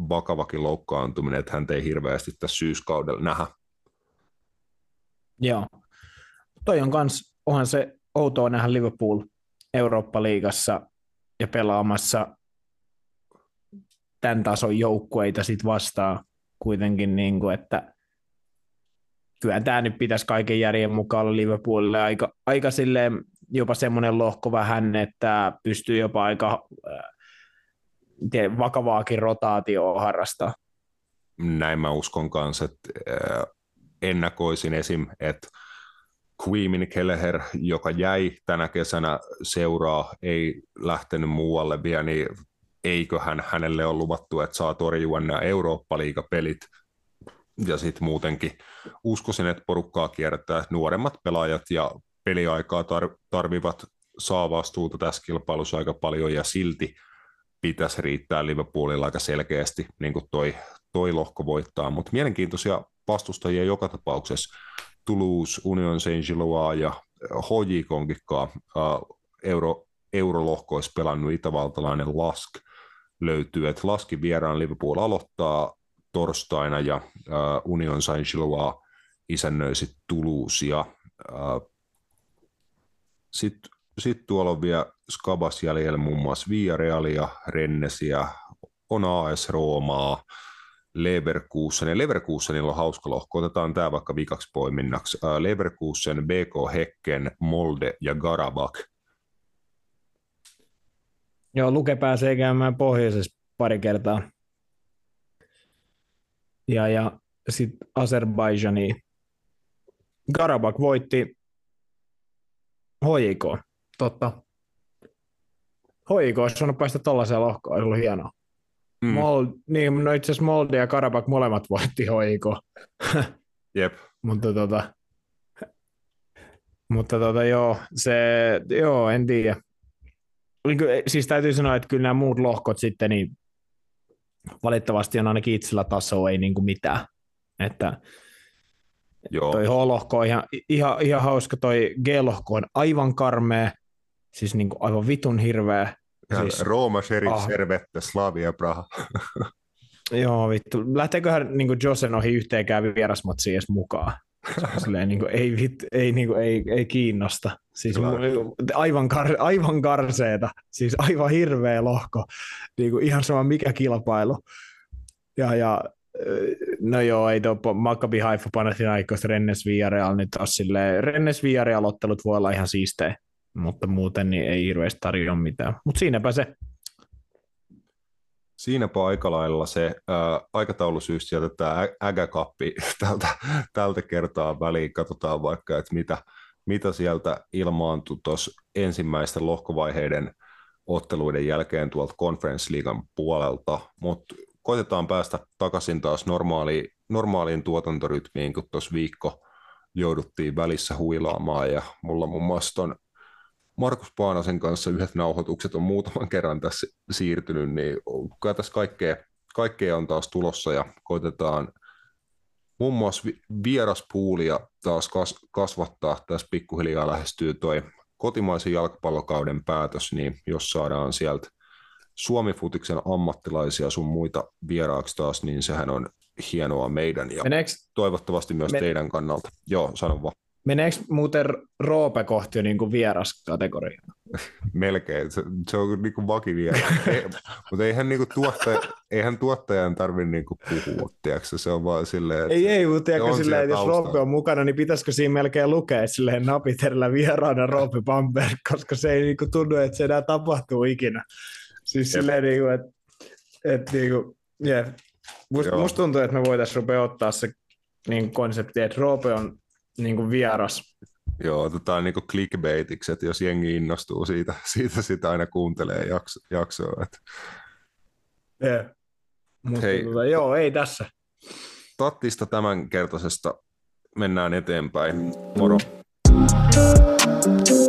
vakavakin loukkaantuminen, että hän ei hirveästi tässä syyskaudella nähdä. Joo. Toi on kans, onhan se outoa nähdä Liverpool Eurooppa-liigassa ja pelaamassa tämän tason joukkueita sit vastaan kuitenkin, niin kuin, että kyllä tämä nyt pitäisi kaiken järjen mukaan olla Liverpoolille aika, aika silleen jopa semmoinen lohko vähän, että pystyy jopa aika äh, vakavaakin rotaatioa harrastaa. Näin mä uskon kanssa, että äh, ennakoisin esim, että Queemin Kelleher, joka jäi tänä kesänä seuraa, ei lähtenyt muualle vielä, niin eiköhän hänelle ole luvattu, että saa torjua nämä Eurooppa-liigapelit ja sitten muutenkin uskoisin, että porukkaa kiertää nuoremmat pelaajat ja peliaikaa tar- tarvivat saa vastuuta tässä kilpailussa aika paljon ja silti pitäisi riittää Liverpoolilla aika selkeästi, niin kuin toi, toi lohko voittaa, mutta mielenkiintoisia vastustajia joka tapauksessa. Toulouse, Union Saint-Gilloise ja HJKonkikaan euro, eurolohkoissa pelannut itävaltalainen Lask löytyy, että Laskin vieraan Liverpool aloittaa torstaina ja uh, Union Saint-Gilloise isännöi sitten Toulousea. Uh, sitten sit tuolla on vielä Skabas jäljellä muun muassa Villarealia, Rennesiä, on AS Roomaa, Leverkusen. Ja Leverkusenilla on hauska lohko. Otetaan tämä vaikka vikaksi poiminnaksi. Uh, Leverkusen, BK Hekken, Molde ja Garabak. Joo, Luke pääsee käymään pohjoisessa pari kertaa ja, ja sitten Azerbaijani. Karabak voitti HJK, totta. HJK olisi saanut päästä tuollaiseen lohkoon, olisi ollut hienoa. Mm. Mold, niin, no itse asiassa Molde ja Karabak molemmat voitti HJK. (laughs) Jep. mutta tota, mutta tota, joo, se, joo, en tiedä. Siis täytyy sanoa, että kyllä nämä muut lohkot sitten, niin valitettavasti on ainakin itsellä taso ei niin kuin mitään. Että Joo. toi H-lohko on ihan, ihan, ihan hauska, toi G-lohko on aivan karmea, siis niin kuin aivan vitun hirveä. Siis, Rooma, Sheriff, ah. Servette, Slavia, Praha. (laughs) Joo, vittu. Lähteeköhän niin Josen ohi yhteenkään vierasmatsiin edes mukaan? Silleen, niin kuin, ei, vit, ei, niin kuin, ei, ei kiinnosta. Siis aivan, kar, aivan karseeta, siis aivan hirveä lohko, niin kuin ihan sama mikä kilpailu. Ja, ja no joo, ei tuo Maccabi Haifa Panathinaikos Rennes Villarreal nyt taas silleen, Rennes Villarreal ottelut voi olla ihan siistejä, mutta muuten niin ei hirveästi tarjoa mitään. Mutta siinäpä se. Siinäpä aika lailla se äh, aikataulusyys jätetään ägäkappi (laughs) tältä, tältä kertaa väliin. Katsotaan vaikka, että mitä, mitä sieltä ilmaantui tuossa ensimmäisten lohkovaiheiden otteluiden jälkeen tuolta Conference Leaguean puolelta, mutta koitetaan päästä takaisin taas normaaliin, normaaliin tuotantorytmiin, kun tuossa viikko jouduttiin välissä huilaamaan ja mulla muun muassa ton Markus Paanasen kanssa yhdet nauhoitukset on muutaman kerran tässä siirtynyt, niin kyllä tässä kaikkea, kaikkea on taas tulossa ja koitetaan muun muassa vieraspuulia taas kas, kasvattaa. Tässä pikkuhiljaa lähestyy toi kotimaisen jalkapallokauden päätös, niin jos saadaan sieltä Suomi-futiksen ammattilaisia sun muita vieraaksi taas, niin sehän on hienoa meidän ja Meneekö, toivottavasti myös Men- teidän kannalta. Joo, sano vaan. Meneekö muuten Roope kohti jo niin kuin vieras kategoria? Melkein, se, se on niinku vakivia. Ei, mutta eihän, niinku tuottaja, eihän tuottajan tarvitse niinku puhua, tiedätkö? se on vaan silleen, että Ei, ei, mutta tiedätkö, on silleen, että jos. Roope on mukana, niin pitäisikö siinä melkein lukea silleen napiterillä vieraana Roope Bamberg, koska se ei niinku tunnu, että se enää tapahtuu ikinä. Siis Jep. silleen, silleen, niinku, että, että niinku, yeah. Must, Joo. musta tuntuu, että me voitaisiin rupea ottaa se niin konsepti, että Roope on niin kuin vieras. Joo, otetaan niinku clickbaitiksi, että jos jengi innostuu siitä, (laughs) siitä sitä aina kuuntelee jakso, jaksoa. Että Yeah. Mutta Hei. tota, joo, ei tässä. Tattista tämänkertaisesta mennään eteenpäin. Moro. Thank